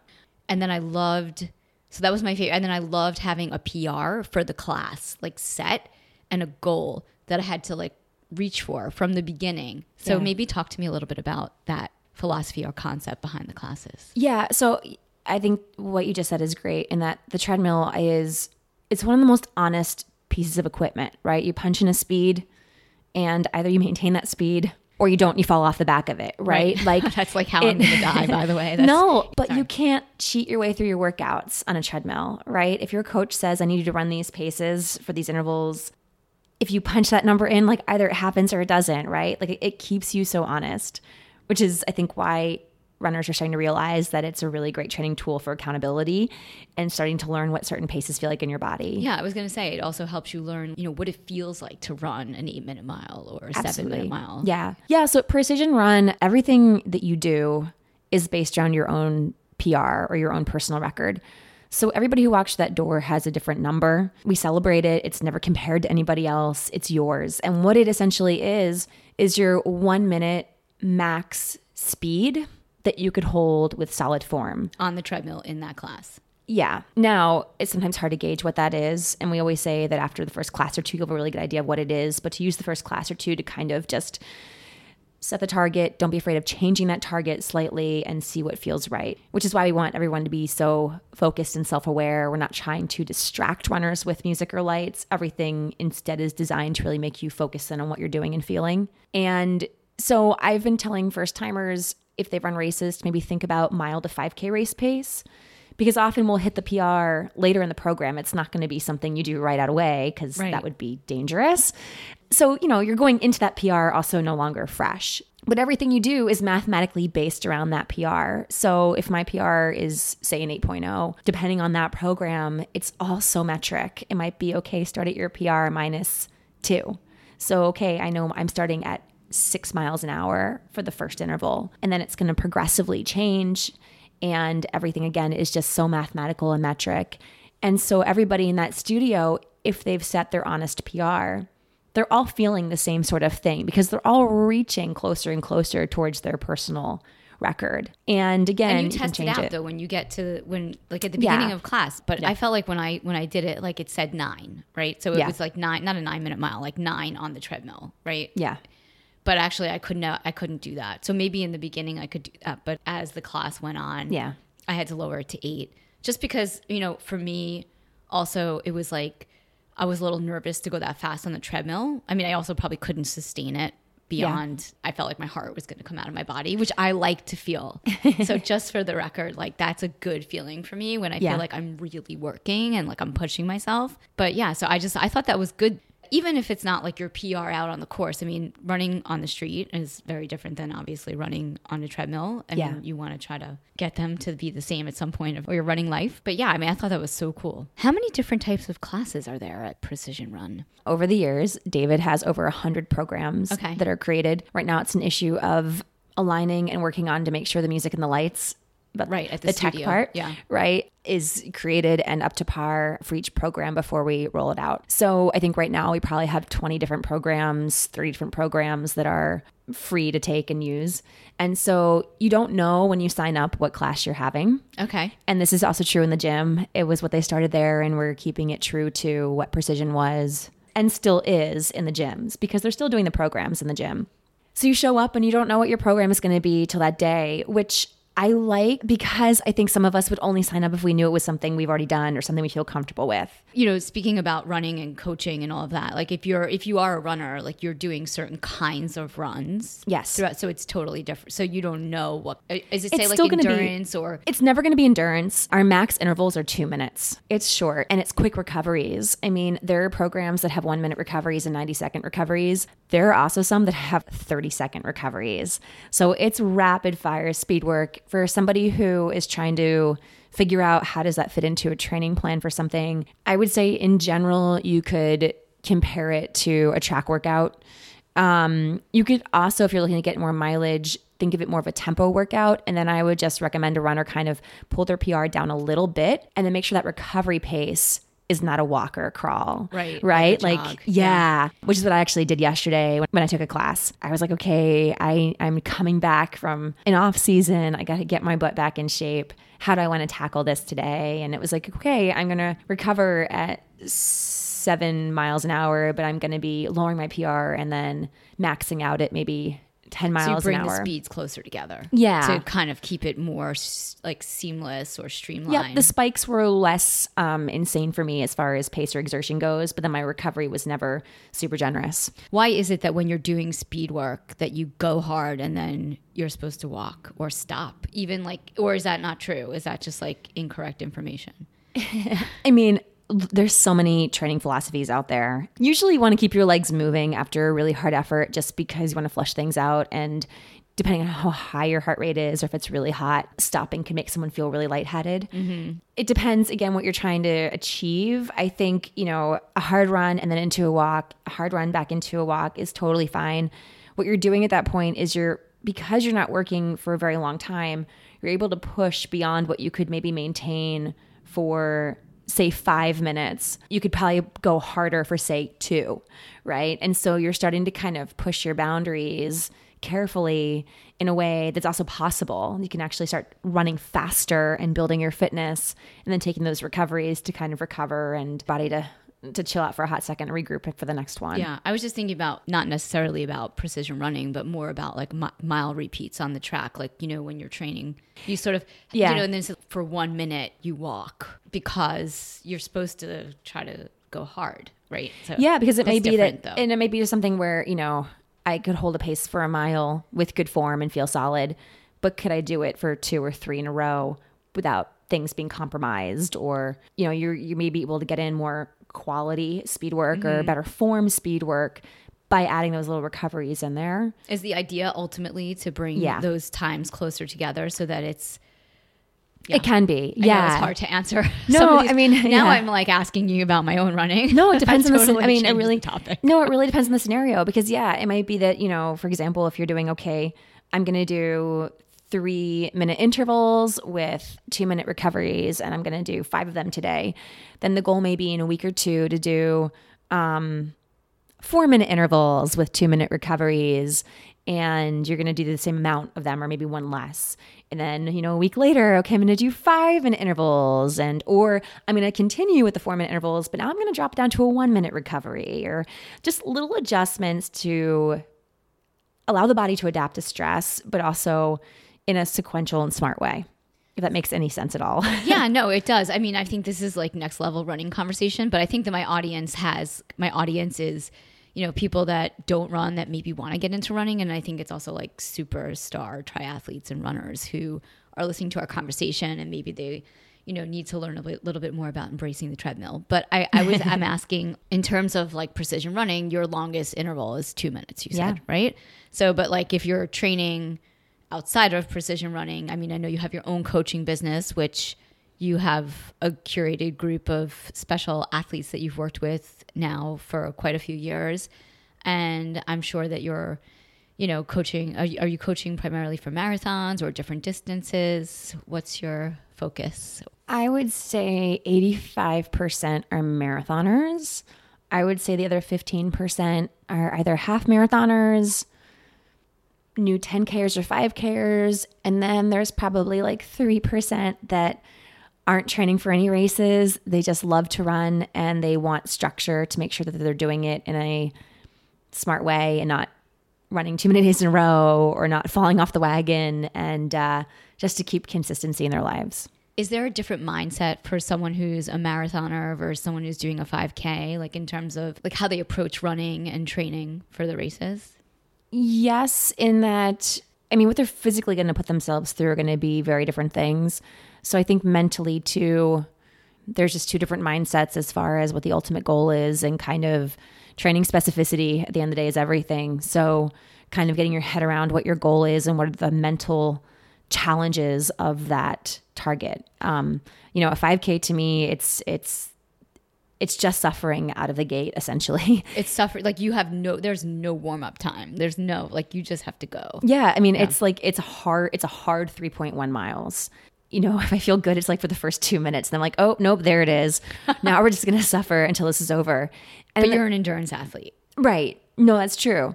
And then I loved so that was my favorite. And then I loved having a PR for the class, like set and a goal that I had to like reach for from the beginning. So Yeah. maybe talk to me a little bit about that philosophy or concept behind the classes. Yeah. So I think what you just said is great in that the treadmill is it's one of the most honest pieces of equipment, right? You punch in a speed and either you maintain that speed or you don't, you fall off the back of it, right? Like That's like how I'm going to die, by the way. That's, no, but sorry. you can't cheat your way through your workouts on a treadmill, right? If your coach says, I need you to run these paces for these intervals, if you punch that number in, like either it happens or it doesn't, right? Like it, it keeps you so honest, which is, I think, why runners are starting to realize that it's a really great training tool for accountability and starting to learn what certain paces feel like in your body. Yeah, I was going to say it also helps you learn, you know, what it feels like to run an eight minute mile or a seven minute mile. Yeah. Yeah. So precision run, everything that you do is based around your own PR or your own personal record. So everybody who walks that door has a different number. We celebrate it. It's never compared to anybody else. It's yours. And what it essentially is, is your one minute max speed that you could hold with solid form. On the treadmill in that class. Yeah. Now, it's sometimes hard to gauge what that is. And we always say that after the first class or two, you'll have a really good idea of what it is. But to use the first class or two to kind of just set the target, don't be afraid of changing that target slightly and see what feels right, which is why we want everyone to be so focused and self aware. We're not trying to distract runners with music or lights. Everything instead is designed to really make you focus in on what you're doing and feeling. And so I've been telling first timers if they run races to maybe think about mile to 5K race pace because often we'll hit the PR later in the program. It's not going to be something you do right out away because Right. that would be dangerous. So, you know, you're going into that PR also no longer fresh. But everything you do is mathematically based around that PR. So if my PR is, say, an 8.0, depending on that program, it's all so metric. It might be okay, start at your PR minus two. So, okay, I know I'm starting at six miles an hour for the first interval, and then it's going to progressively change. And everything again is just so mathematical and metric. And so, everybody in that studio, if they've set their honest PR, they're all feeling the same sort of thing because they're all reaching closer and closer towards their personal record. And again, and you can test it change out though when you get to when like at the Yeah. beginning of class but i felt like when i when i did it like it said nine right so it Yeah. was like nine not a nine minute mile like nine on the treadmill right Yeah. But actually i couldn't i couldn't do that. So maybe in the beginning i could do that but as the class went on Yeah. i had to lower it to eight just because you know for me also it was like i was a little nervous to go that fast on the treadmill. I mean i also probably couldn't sustain it beyond i felt like my heart was going to come out of my body which i like to feel. So just for the record like that's a good feeling for me when i Yeah. feel like i'm really working and like i'm pushing myself. But yeah so i just i thought that was good even if it's not like your PR out on the course, I mean, running on the street is very different than obviously running on a treadmill. And Yeah. you want to try to get them to be the same at some point of your running life. But yeah, I mean, I thought that was so cool. How many different types of classes are there at Precision Run? over the years, David has over 100 programs Okay. that are created. Right now, it's an issue of aligning and working on to make sure the music and the lights, but Right, at the the tech part, Yeah. right, is created and up to par for each program before we roll it out. So I think right now we probably have 20 different programs, 30 different programs that are free to take and use. And so you don't know when you sign up what class you're having. Okay. And this is also true in the gym. It was what they started there, and we're keeping it true to what precision was and still is in the gyms because they're still doing the programs in the gym. So you show up and you don't know what your program is going to be till that day, which I like because I think some of us would only sign up if we knew it was something we've already done or something we feel comfortable with. You know, speaking about running and coaching and all of that, like if you're if you are a runner, like you're doing certain kinds of runs. Yes. Throughout, so it's totally different. So you don't know what uh, is it say It's like gonna be- endurance or It's never going to be endurance. Our max intervals are two minutes. It's short and it's quick recoveries. I mean, there are programs that have one minute recoveries and 90 second recoveries. There are also some that have 30 second recoveries. So it's rapid fire speed work for somebody who is trying to figure out how does that fit into a training plan for something. I would say in general, you could compare it to a track workout. Um, you could also, if you're looking to get more mileage, think of it more of a tempo workout. And then I would just recommend a runner kind of pull their PR down a little bit and then make sure that recovery pace is not a walk or a crawl. Right, Right. like Like, jog. yeah, which is what I actually did yesterday when, when I took a class. I was like, okay, I, I'm coming back from an off season. I got to get my butt back in shape. How do I want to tackle this today? And it was like, okay, I'm going to recover at seven miles an hour, but I'm going to be lowering my PR and then maxing out at maybe 10 so you bring an the speeds closer together. Yeah. To kind of keep it more like seamless or streamlined. Yep, the spikes were less um, insane for me as far as pace or exertion goes, but then my recovery was never super generous. Why is it that when you're doing speed work that you go hard and then you're supposed to walk or stop? Even like or is that not true? Is that just like incorrect information? I mean, there's so many training philosophies out there. Usually, you want to keep your legs moving after a really hard effort just because you want to flush things out. And depending on how high your heart rate is, or if it's really hot, stopping can make someone feel really lightheaded. Mm-hmm. It depends, again, what you're trying to achieve. I think, you know, a hard run and then into a walk, a hard run back into a walk is totally fine. What you're doing at that point is you're, because you're not working for a very long time, you're able to push beyond what you could maybe maintain for say five minutes, you could probably go harder for say two, right? And so you're starting to kind of push your boundaries carefully in a way that's also possible. You can actually start running faster and building your fitness and then taking those recoveries to kind of recover and body to to chill out for a hot second and regroup for the next one. Yeah, I was just thinking about not necessarily about precision running, but more about like mi- mile repeats on the track. Like you know when you're training, you sort of Yeah. you know, and then for one minute you walk because you're supposed to try to go hard, right? So Yeah, because it may be that, though. and it may be just something where you know I could hold a pace for a mile with good form and feel solid, but could I do it for two or three in a row without things being compromised or you know you're you may be able to get in more quality speed work Mm-hmm. or better form speed work by adding those little recoveries in there Is the idea ultimately to bring Yeah. those times closer together so that it's it can be I yeah it's hard to answer. No, some of these- I mean, now yeah. I'm like asking you about my own running. No, it depends on the. totally I mean, it really. topic. No, it really depends on the scenario because yeah, it might be that you know, for example, if you're doing okay, I'm going to do three minute intervals with two minute recoveries, and I'm going to do five of them today. Then the goal may be in a week or two to do um, four minute intervals with two minute recoveries and you're going to do the same amount of them or maybe one less and then you know a week later okay i'm going to do five minute intervals and or i'm going to continue with the four minute intervals but now i'm going to drop down to a one minute recovery or just little adjustments to allow the body to adapt to stress but also in a sequential and smart way if that makes any sense at all yeah, no, it does. I mean, I think this is like next level running conversation, but I think that my audience has my audience is, you know, people that don't run that maybe want to get into running, and I think it's also like superstar triathletes and runners who are listening to our conversation and maybe they, you know, need to learn a little bit more about embracing the treadmill. But I, I was I'm asking in terms of like precision running, your longest interval is two minutes. You said Yeah. right. So, but like if you're training outside of precision running, I mean, I know you have your own coaching business, which you have a curated group of special athletes that you've worked with now for quite a few years. And I'm sure that you're, you know, coaching. Are you, are you coaching primarily for marathons or different distances? What's your focus? I would say 85% are marathoners. I would say the other 15% are either half marathoners, new 10Kers or 5Kers. And then there's probably like 3% that aren't training for any races. They just love to run and they want structure to make sure that they're doing it in a smart way and not running too many days in a row or not falling off the wagon and uh, just to keep consistency in their lives. Is there a different mindset for someone who's a marathoner versus someone who's doing a 5K, like in terms of like how they approach running and training for the races? Yes, in that, I mean, what they're physically going to put themselves through are going to be very different things. So I think mentally, too, there's just two different mindsets as far as what the ultimate goal is and kind of training specificity at the end of the day is everything. So, kind of getting your head around what your goal is and what are the mental challenges of that target. Um, you know, a 5K to me, it's, it's, it's just suffering out of the gate essentially. It's suffering like you have no there's no warm up time. There's no like you just have to go. Yeah, I mean, it's like it's hard. It's a hard three point one miles. You know, if I feel good, it's like for the first two minutes. And I'm like, oh nope, there it is. now we're just gonna suffer until this is over. And But you're an endurance athlete. right. No, that's true.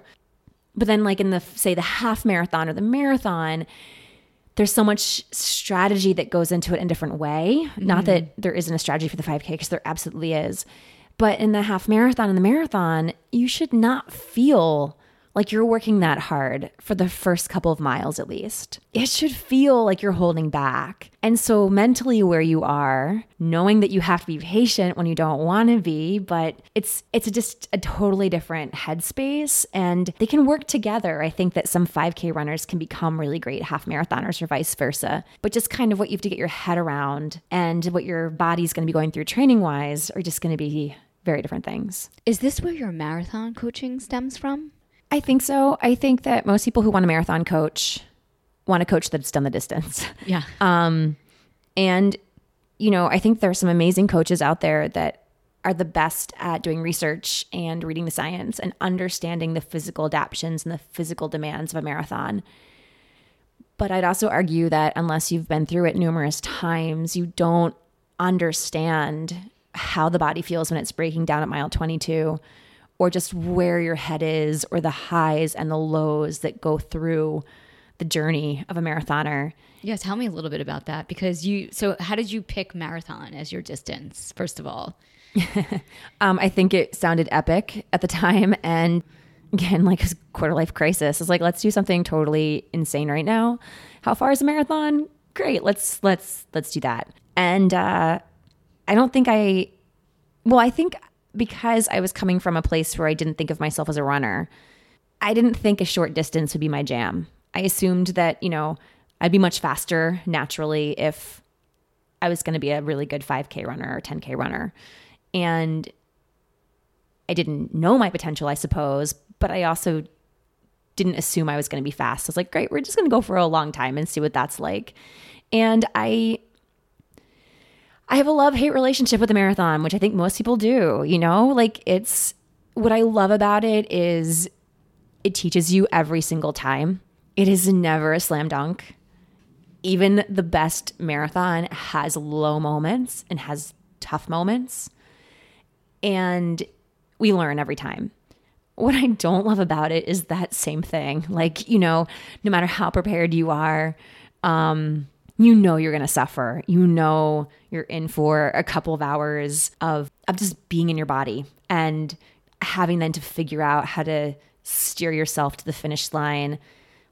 But then, like in the say the half marathon or the marathon, there's so much strategy that goes into it in a different way. Not that mm-hmm. there isn't a strategy for the 5K, because there absolutely is. But in the half marathon and the marathon, you should not feel like you're working that hard for the first couple of miles at least. It should feel like you're holding back. And so mentally where you are, knowing that you have to be patient when you don't want to be, but it's it's just a totally different headspace and they can work together. I think that some 5k runners can become really great half marathoners or vice versa. But just kind of what you have to get your head around and what your body's going to be going through training wise are just going to be very different things. Is this where your marathon coaching stems from? I think so. I think that most people who want a marathon coach want a coach that's done the distance. Yeah. Um, and, you know, I think there are some amazing coaches out there that are the best at doing research and reading the science and understanding the physical adaptations and the physical demands of a marathon. But I'd also argue that unless you've been through it numerous times, you don't understand how the body feels when it's breaking down at mile 22 or just where your head is or the highs and the lows that go through the journey of a marathoner. yeah, tell me a little bit about that because you so how did you pick marathon as your distance first of all? Um, I think it sounded epic at the time. And again, like a quarter life crisis. It's like, let's do something totally insane right now. How far is a marathon? Great. Let's, let's, let's do that. And, uh, I don't think I, well, I think because I was coming from a place where I didn't think of myself as a runner, I didn't think a short distance would be my jam. I assumed that, you know, I'd be much faster naturally if I was going to be a really good 5K runner or 10K runner. And I didn't know my potential, I suppose, but I also didn't assume I was going to be fast. I was like, great, we're just going to go for a long time and see what that's like. And I I have a love-hate relationship with the marathon, which I think most people do, you know? Like it's what I love about it is it teaches you every single time. It is never a slam dunk. Even the best marathon has low moments and has tough moments. And we learn every time. What I don't love about it is that same thing. Like, you know, no matter how prepared you are, um, you know you're going to suffer. You know you're in for a couple of hours of of just being in your body and having then to figure out how to steer yourself to the finish line.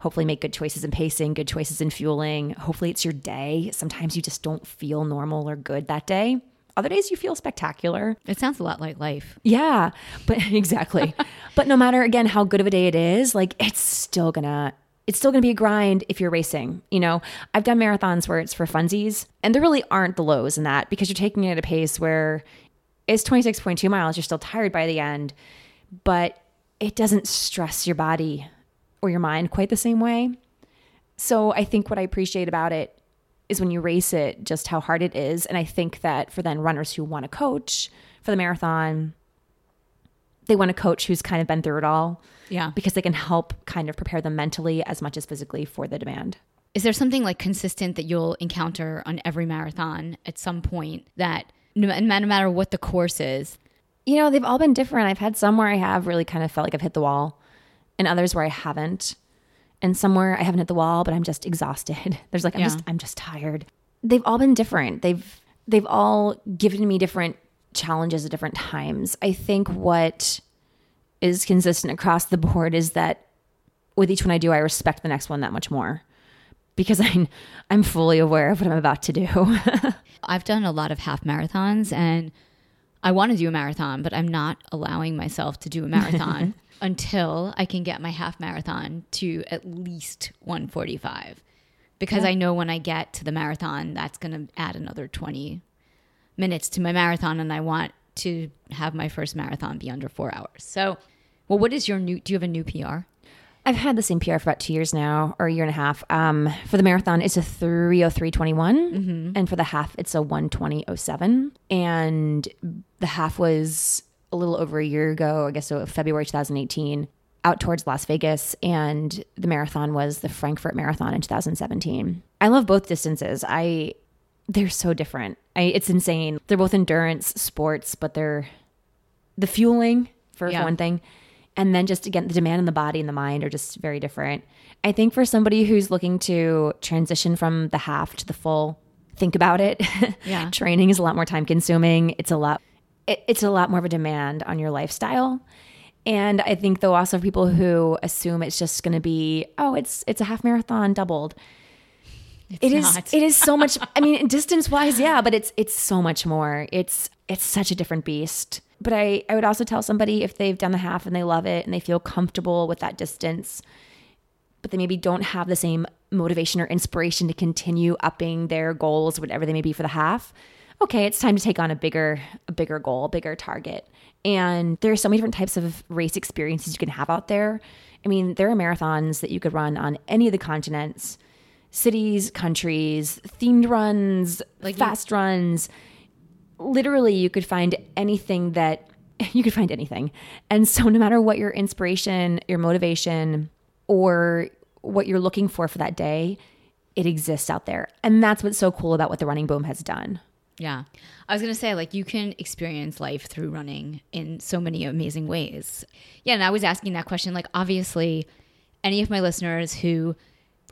Hopefully, make good choices in pacing, good choices in fueling. Hopefully, it's your day. Sometimes you just don't feel normal or good that day. Other days you feel spectacular. It sounds a lot like life. Yeah, but exactly. but no matter again how good of a day it is, like it's still gonna it's still gonna be a grind if you're racing. You know, I've done marathons where it's for funsies, and there really aren't the lows in that because you're taking it at a pace where it's 26.2 miles. You're still tired by the end, but it doesn't stress your body or your mind quite the same way. So I think what I appreciate about it is when you race it, just how hard it is. And I think that for then runners who want to coach for the marathon, they want a coach who's kind of been through it all. Yeah. Because they can help kind of prepare them mentally as much as physically for the demand. Is there something like consistent that you'll encounter on every marathon at some point that no, no matter what the course is? You know, they've all been different. I've had some where I have really kind of felt like I've hit the wall, and others where I haven't and somewhere I haven't hit the wall, but I'm just exhausted. There's like I'm Yeah. just I'm just tired. They've all been different. They've they've all given me different challenges at different times. I think what is consistent across the board is that with each one I do, I respect the next one that much more because I'm I'm fully aware of what I'm about to do. I've done a lot of half marathons and I want to do a marathon, but I'm not allowing myself to do a marathon until I can get my half marathon to at least 145. Because I know when I get to the marathon, that's going to add another 20 minutes to my marathon. And I want to have my first marathon be under four hours. So, well, what is your new, do you have a new PR? I've had the same PR for about two years now, or a year and a half. Um, for the marathon, it's a 303.21. And for the half, it's a 120.07. And the half was a little over a year ago, I guess so February 2018, out towards Las Vegas. And the marathon was the Frankfurt Marathon in 2017. I love both distances. I they're so different. I, it's insane. They're both endurance sports, but they're the fueling for Yeah. one thing and then just again the demand in the body and the mind are just very different. I think for somebody who's looking to transition from the half to the full think about it. Yeah. training is a lot more time consuming. It's a lot it, it's a lot more of a demand on your lifestyle. And i think though also people who assume it's just going to be oh it's it's a half marathon doubled. It is not. it is so much i mean distance wise yeah but it's it's so much more. It's it's such a different beast but i i would also tell somebody if they've done the half and they love it and they feel comfortable with that distance but they maybe don't have the same motivation or inspiration to continue upping their goals whatever they may be for the half okay it's time to take on a bigger a bigger goal a bigger target and there are so many different types of race experiences you can have out there i mean there are marathons that you could run on any of the continents cities, countries, themed runs, Like you- fast runs. Literally, you could find anything that you could find anything. And so, no matter what your inspiration, your motivation, or what you're looking for for that day, it exists out there. And that's what's so cool about what the Running Boom has done. Yeah. I was going to say, like, you can experience life through running in so many amazing ways. Yeah. And I was asking that question, like, obviously, any of my listeners who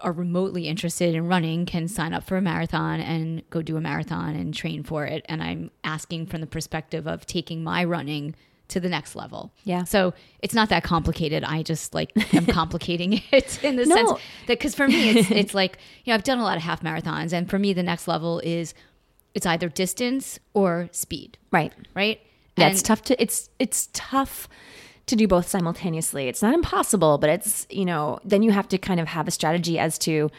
are remotely interested in running can sign up for a marathon and go do a marathon and train for it. And I'm asking from the perspective of taking my running to the next level. Yeah. So it's not that complicated. I just like am complicating it in the No. sense that because for me it's it's like you know I've done a lot of half marathons and for me the next level is it's either distance or speed, Right. right? Yeah, And- it's tough to it's it's tough to do both simultaneously. It's not impossible, but it's, you know, then you have to kind of have a strategy as to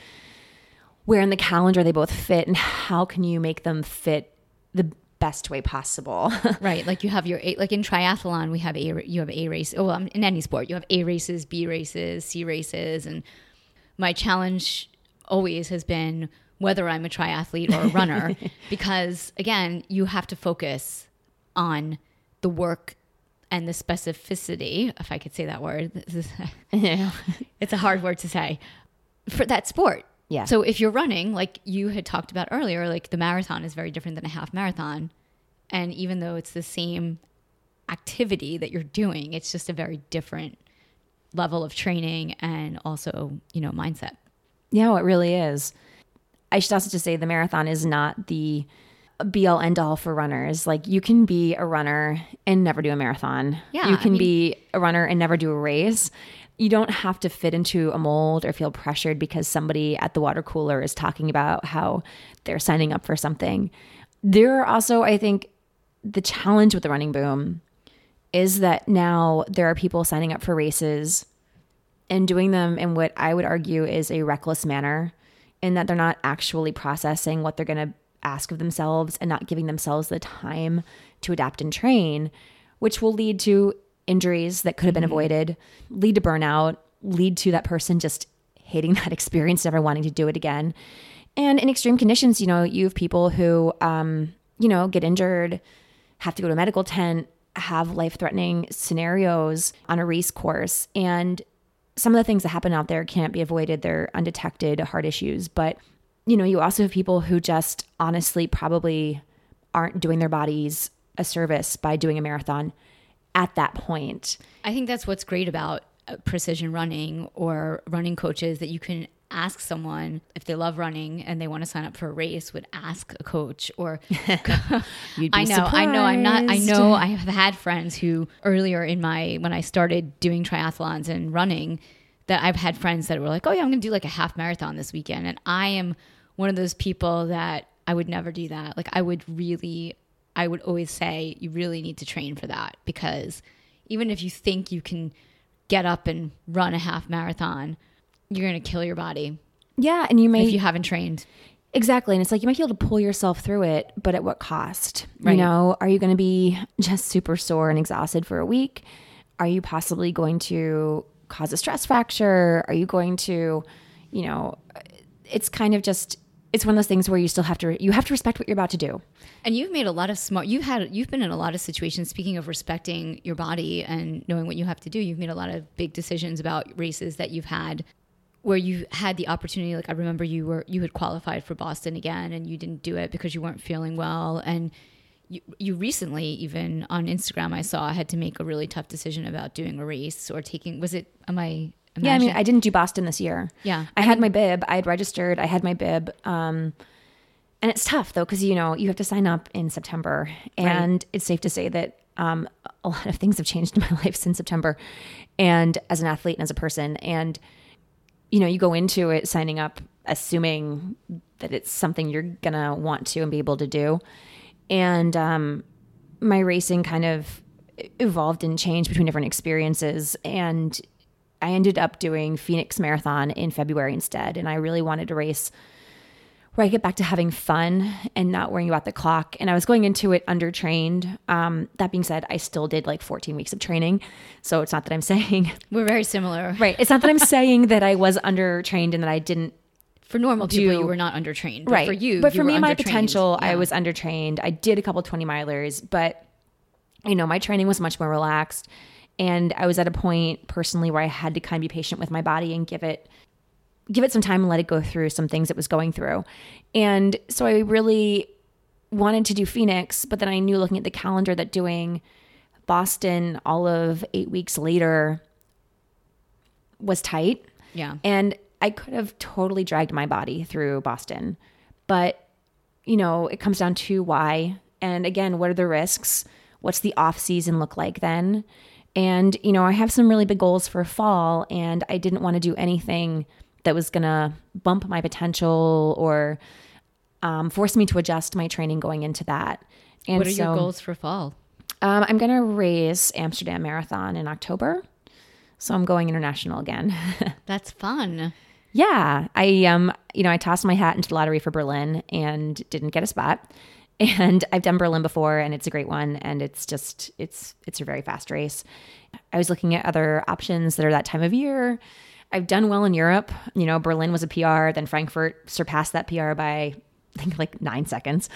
where in the calendar they both fit and how can you make them fit the best way possible. right. Like you have your A, like in triathlon, we have A, you have A race. Oh, well, in any sport, you have A races, B races, C races. And my challenge always has been whether I'm a triathlete or a runner, because again, you have to focus on the work and the specificity, if I could say that word. yeah. it's a hard word to say for that sport. Yeah. So if you're running, like you had talked about earlier, like the marathon is very different than a half marathon. And even though it's the same activity that you're doing, it's just a very different level of training and also, you know, mindset. Yeah, it really is. I should also just say the marathon is not the be all end all for runners. Like you can be a runner and never do a marathon. Yeah. You can I mean, be a runner and never do a race. You don't have to fit into a mold or feel pressured because somebody at the water cooler is talking about how they're signing up for something. There are also, I think, the challenge with the running boom is that now there are people signing up for races and doing them in what I would argue is a reckless manner, in that they're not actually processing what they're going to ask of themselves and not giving themselves the time to adapt and train, which will lead to injuries that could have been mm-hmm. avoided, lead to burnout, lead to that person just hating that experience, never wanting to do it again. And in extreme conditions, you know, you have people who, um, you know, get injured, have to go to a medical tent, have life threatening scenarios on a race course. And some of the things that happen out there can't be avoided. They're undetected heart issues. But you know, you also have people who just honestly probably aren't doing their bodies a service by doing a marathon at that point. I think that's what's great about uh, precision running or running coaches that you can ask someone if they love running and they want to sign up for a race would ask a coach or I know surprised. I know I'm not I know I have had friends who earlier in my when I started doing triathlons and running that I've had friends that were like oh yeah I'm going to do like a half marathon this weekend and I am one of those people that I would never do that. Like I would really I would always say you really need to train for that because even if you think you can get up and run a half marathon, you're going to kill your body. Yeah, and you may if you haven't trained. Exactly. And it's like you might be able to pull yourself through it, but at what cost? Right. You know, are you going to be just super sore and exhausted for a week? Are you possibly going to cause a stress fracture? Are you going to, you know, it's kind of just it's one of those things where you still have to you have to respect what you're about to do. And you've made a lot of smart you've had you've been in a lot of situations speaking of respecting your body and knowing what you have to do. You've made a lot of big decisions about races that you've had where you had the opportunity like I remember you were you had qualified for Boston again and you didn't do it because you weren't feeling well and you, you recently even on Instagram I saw had to make a really tough decision about doing a race or taking was it am I. Yeah, I mean, I didn't do Boston this year. Yeah, I, I had mean, my bib. I had registered. I had my bib. Um, and it's tough though because you know you have to sign up in September, and right. it's safe to say that um, a lot of things have changed in my life since September, and as an athlete and as a person, and you know you go into it signing up assuming that it's something you're gonna want to and be able to do, and um, my racing kind of evolved and changed between different experiences and I ended up doing Phoenix Marathon in February instead. And I really wanted to race where I get back to having fun and not worrying about the clock. And I was going into it undertrained. Um, that being said, I still did like 14 weeks of training. So it's not that I'm saying we're very similar. Right. It's not that I'm saying that I was undertrained and that I didn't. For normal do, people, you were not undertrained. But right. For you, but for me, my potential, yeah. I was undertrained. I did a couple 20 milers, but you know, my training was much more relaxed. And I was at a point personally where I had to kind of be patient with my body and give it give it some time and let it go through some things it was going through. And so I really wanted to do Phoenix, but then I knew looking at the calendar that doing Boston all of 8 weeks later was tight. Yeah. And I could have totally dragged my body through Boston. But you know, it comes down to why and again, what are the risks? What's the off season look like then? And, you know, I have some really big goals for fall, and I didn't want to do anything that was going to bump my potential or um, force me to adjust my training going into that. And what are so, your goals for fall? Um, I'm going to race Amsterdam Marathon in October. So I'm going international again. That's fun. Yeah, I um, you know, I tossed my hat into the lottery for Berlin and didn't get a spot. And I've done Berlin before, and it's a great one, and it's just it's it's a very fast race. I was looking at other options that are that time of year. I've done well in Europe. You know, Berlin was a PR, then Frankfurt surpassed that PR by I think like nine seconds,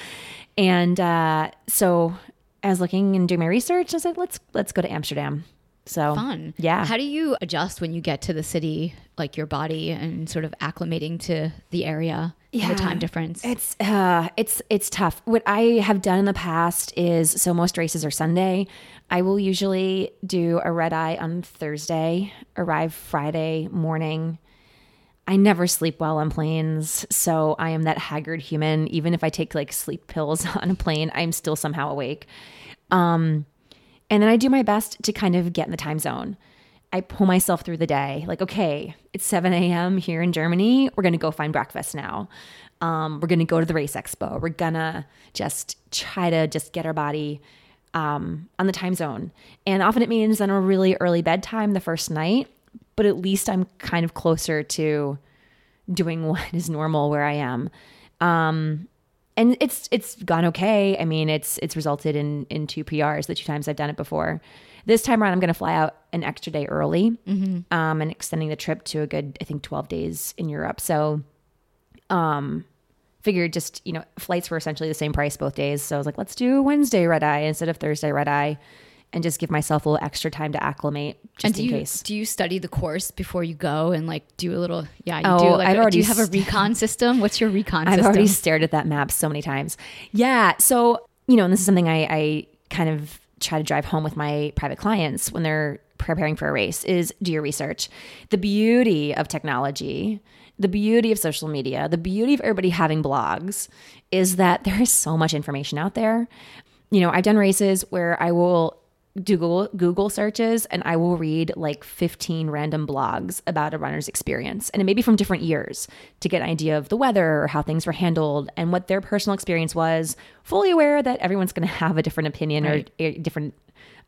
and uh, so I was looking and doing my research. I said, let's let's go to Amsterdam. So Fun. Yeah. How do you adjust when you get to the city, like your body and sort of acclimating to the area Yeah. the time difference? It's uh it's it's tough. What I have done in the past is so most races are Sunday. I will usually do a red eye on Thursday, arrive Friday morning. I never sleep well on planes, so I am that haggard human. Even if I take like sleep pills on a plane, I'm still somehow awake. Um, and then I do my best to kind of get in the time zone. I pull myself through the day. Like, okay, it's 7 a.m. here in Germany. We're going to go find breakfast now. Um, we're going to go to the race expo. We're going to just try to just get our body um, on the time zone. And often it means then a really early bedtime the first night, but at least I'm kind of closer to doing what is normal where I am. Um, and it's it's gone okay. I mean, it's it's resulted in in two PRs the two times I've done it before. This time around, I'm going to fly out an extra day early, um, and extending the trip to a good I think 12 days in Europe. So, um, figured just you know flights were essentially the same price both days. So I was like, let's do Wednesday red eye instead of Thursday red eye, and just give myself a little extra time to acclimate just and do in you case. do you study the course before you go and like do a little yeah you Oh, do like I've already do you have a recon system? What's your recon I've system? already stared at that map so many times. Yeah. So, you know, and this is something I, I kind of try to drive home with my private clients when they're preparing for a race is do your research. The beauty of technology, the beauty of social media, the beauty of everybody having blogs is that there is so much information out there. You know, I've done races where I will do Google, Google searches and I will read like 15 random blogs about a runner's experience. And it may be from different years to get an idea of the weather or how things were handled and what their personal experience was, fully aware that everyone's going to have a different opinion Right. or a different,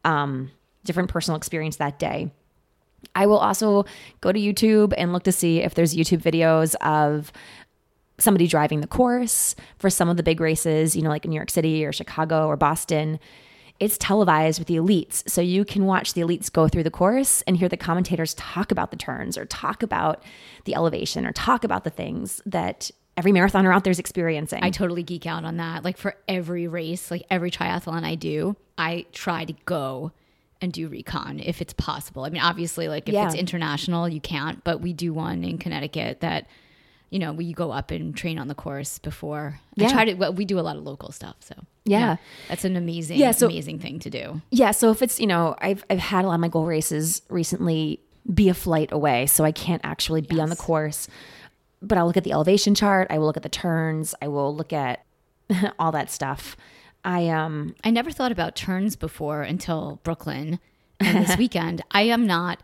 um, different personal experience that day. I will also go to YouTube and look to see if there's YouTube videos of somebody driving the course for some of the big races, you know, like in New York City or Chicago or Boston. It's televised with the elites. So you can watch the elites go through the course and hear the commentators talk about the turns or talk about the elevation or talk about the things that every marathoner out there is experiencing. I totally geek out on that. Like for every race, like every triathlon I do, I try to go and do recon if it's possible. I mean, obviously, like if Yeah. it's international, you can't, but we do one in Connecticut that, you know, we go up and train on the course before. Yeah. I try to, well, we do a lot of local stuff. So, Yeah. that's an amazing, Yeah, so- amazing thing to do. Yeah, so if it's, you know, I've I've had a lot of my goal races recently be a flight away, so I can't actually be on the course. But I'll look at the elevation chart, I will look at the turns, I will look at all that stuff. I um I never thought about turns before until Brooklyn and this weekend. I am not,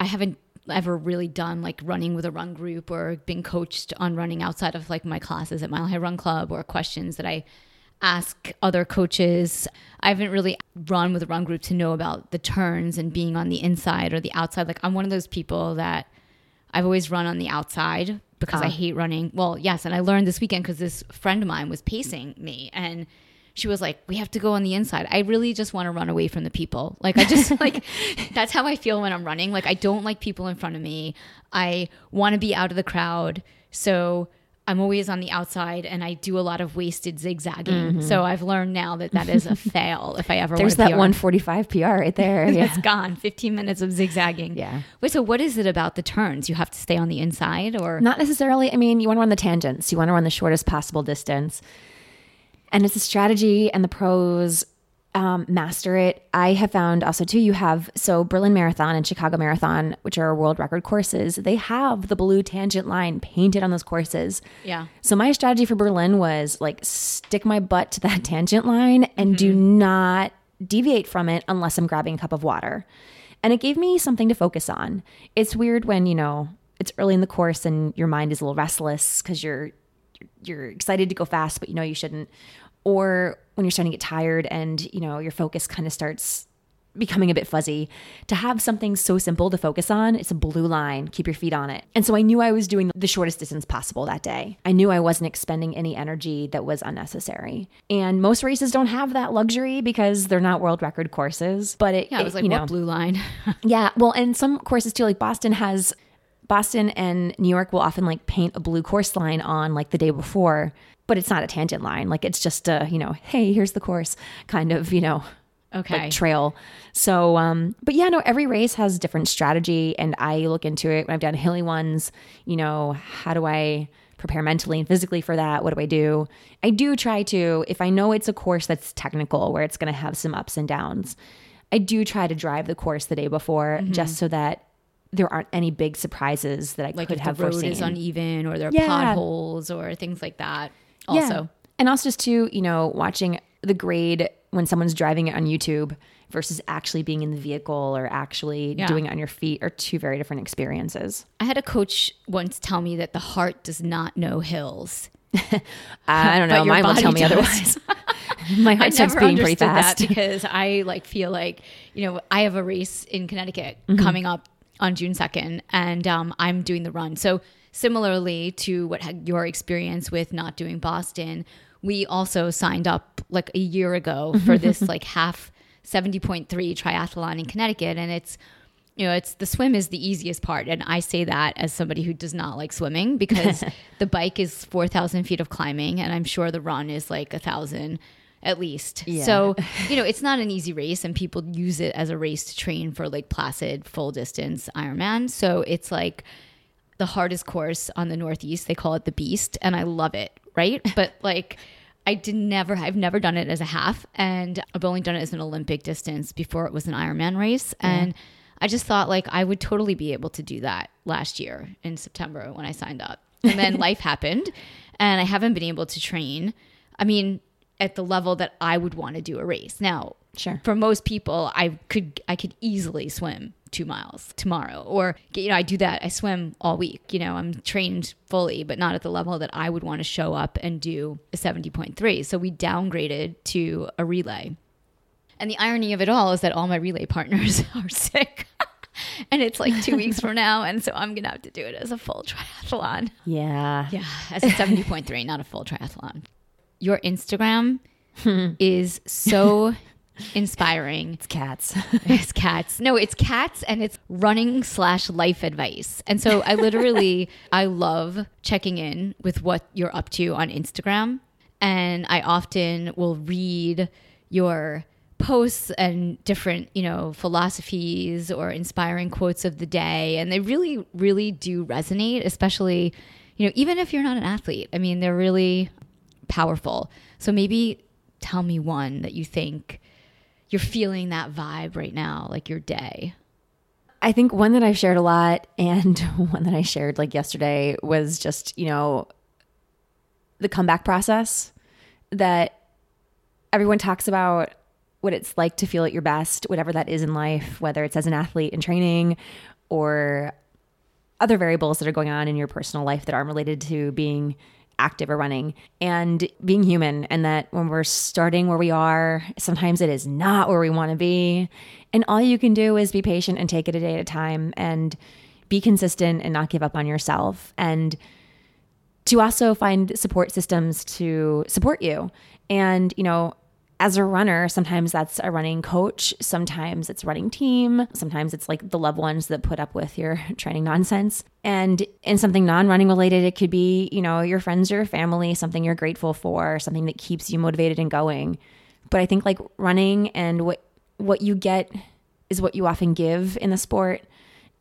I haven't ever really done like running with a run group or been coached on running outside of like my classes at Mile High Run Club or questions that I ask other coaches. I haven't really run with a run group to know about the turns and being on the inside or the outside. Like I'm one of those people that I've always run on the outside because I uh-huh. hate running. Well, yes, and I learned this weekend because this friend of mine was pacing me and she was like, "We have to go on the inside." I really just want to run away from the people. Like I just like that's how I feel when I'm running. Like I don't like people in front of me. I want to be out of the crowd. So I'm always on the outside and I do a lot of wasted zigzagging. Mm-hmm. So I've learned now that that is a fail if I ever there's that 145 PR right there. Yeah. it's gone. 15 minutes of zigzagging. Yeah. Wait, so what is it about the turns? You have to stay on the inside or Not necessarily. I mean, you want to run the tangents. You want to run the shortest possible distance. And it's a strategy and the pros um, master it. I have found also too, you have so Berlin Marathon and Chicago Marathon, which are world record courses, they have the blue tangent line painted on those courses. Yeah. So my strategy for Berlin was like stick my butt to that tangent line and do not deviate from it unless I'm grabbing a cup of water. And it gave me something to focus on. It's weird when, you know, it's early in the course and your mind is a little restless because you're you're excited to go fast, but you know you shouldn't. Or when you're starting to get tired and, you know, your focus kind of starts becoming a bit fuzzy. To have something so simple to focus on, it's a blue line, keep your feet on it. And so I knew I was doing the shortest distance possible that day. I knew I wasn't expending any energy that was unnecessary. And most races don't have that luxury because they're not world record courses. But it, Yeah, it was like you what know, blue line? yeah, well, and some courses too, like Boston has Boston and New York will often like paint a blue course line on like the day before, but it's not a tangent line. Like it's just a, you know, hey, here's the course kind of, you know, okay. like trail. So, um, but yeah, no, every race has different strategy, and I look into it when I've done hilly ones. You know, how do I prepare mentally and physically for that? What do I do? I do try to, if I know it's a course that's technical where it's going to have some ups and downs, I do try to drive the course the day before just so that there aren't any big surprises that I like could have the road foreseen. is uneven or there are Yeah. potholes or things like that. Also, And also just to, you know, watching the grade when someone's driving it on YouTube versus actually being in the vehicle or actually Yeah. doing it on your feet are two very different experiences. I had a coach once tell me that the heart does not know hills. I don't know. Mine will tell me does. otherwise. My heart I starts never beating pretty fast. that because I like feel like you know I have a race in Connecticut Mm-hmm. coming up on June second, and um, I'm doing the run. So similarly to what had your experience with not doing Boston, we also signed up like a year ago for this like half seventy point three triathlon in Connecticut, and it's you know, it's the swim is the easiest part. And I say that as somebody who does not like swimming because the bike is 4,000 feet of climbing, and I'm sure the run is like a thousand at least. Yeah. So, you know, it's not an easy race, and people use it as a race to train for Lake Placid full distance Ironman. So it's like the hardest course on the Northeast. They call it the Beast, and I love it, right? But like, I did never, I've never done it as a half, and I've only done it as an Olympic distance before it was an Ironman race. And I just thought like I would totally be able to do that last year in September when I signed up. And then life happened, and I haven't been able to train. I mean, at the level that I would want to do a race. Now, Sure. for most people i could i could easily swim two miles tomorrow or you know i do that i swim all week you know i'm trained fully but not at the level that i would want to show up and do a 70.3 so we downgraded to a relay and the irony of it all is that all my relay partners are sick and it's like two weeks from now and so i'm gonna have to do it as a full triathlon Yeah. yeah, as a 70.3, not a full triathlon. Your Instagram is so inspiring. It's cats. It's cats. No, it's cats and it's running slash life advice. And so I literally, I love checking in with what you're up to on Instagram. And I often will read your posts and different, you know, philosophies or inspiring quotes of the day. And they really, really do resonate, especially, you know, even if you're not an athlete. I mean, they're really powerful. So maybe tell me one that you think you're feeling that vibe right now, like your day. I think one that I've shared a lot and one that I shared like yesterday was just, you know, the comeback process that everyone talks about what it's like to feel at your best, whatever that is in life, whether it's as an athlete in training or other variables that are going on in your personal life that aren't related to being active or running and being human and that when we're starting where we are sometimes it is not where we want to be. And all you can do is be patient and take it a day at a time and be consistent and not give up on yourself. And to also find support systems to support you. And you know as a runner, sometimes that's a running coach, sometimes it's running team, sometimes it's like the loved ones that put up with your training nonsense. And in something non-running related, it could be, you know, your friends or your family, something you're grateful for, something that keeps you motivated and going. But I think like running and what what you get is what you often give in the sport.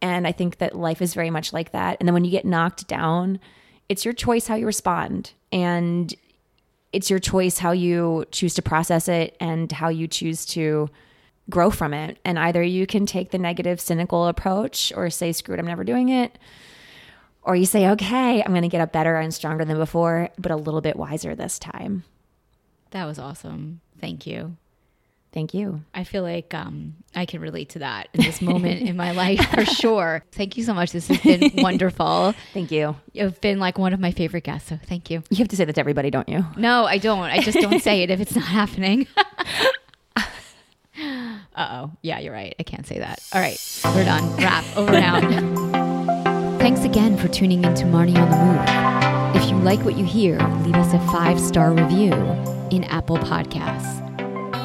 And I think that life is very much like that. And then when you get knocked down, it's your choice how you respond. And it's your choice how you choose to process it and how you choose to grow from it. And either you can take the negative, cynical approach or say, screw it, I'm never doing it. Or you say, okay, I'm going to get up better and stronger than before, but a little bit wiser this time. That was awesome. Thank you. Thank you. I feel like um, I can relate to that in this moment in my life for sure. Thank you so much. This has been wonderful. Thank you. You've been like one of my favorite guests. So thank you. You have to say that to everybody, don't you? No, I don't. I just don't say it if it's not happening. Uh oh. Yeah, you're right. I can't say that. All right. We're done. Wrap. Over and out. Thanks again for tuning in to Marnie on the Move. If you like what you hear, leave us a five star review in Apple Podcasts.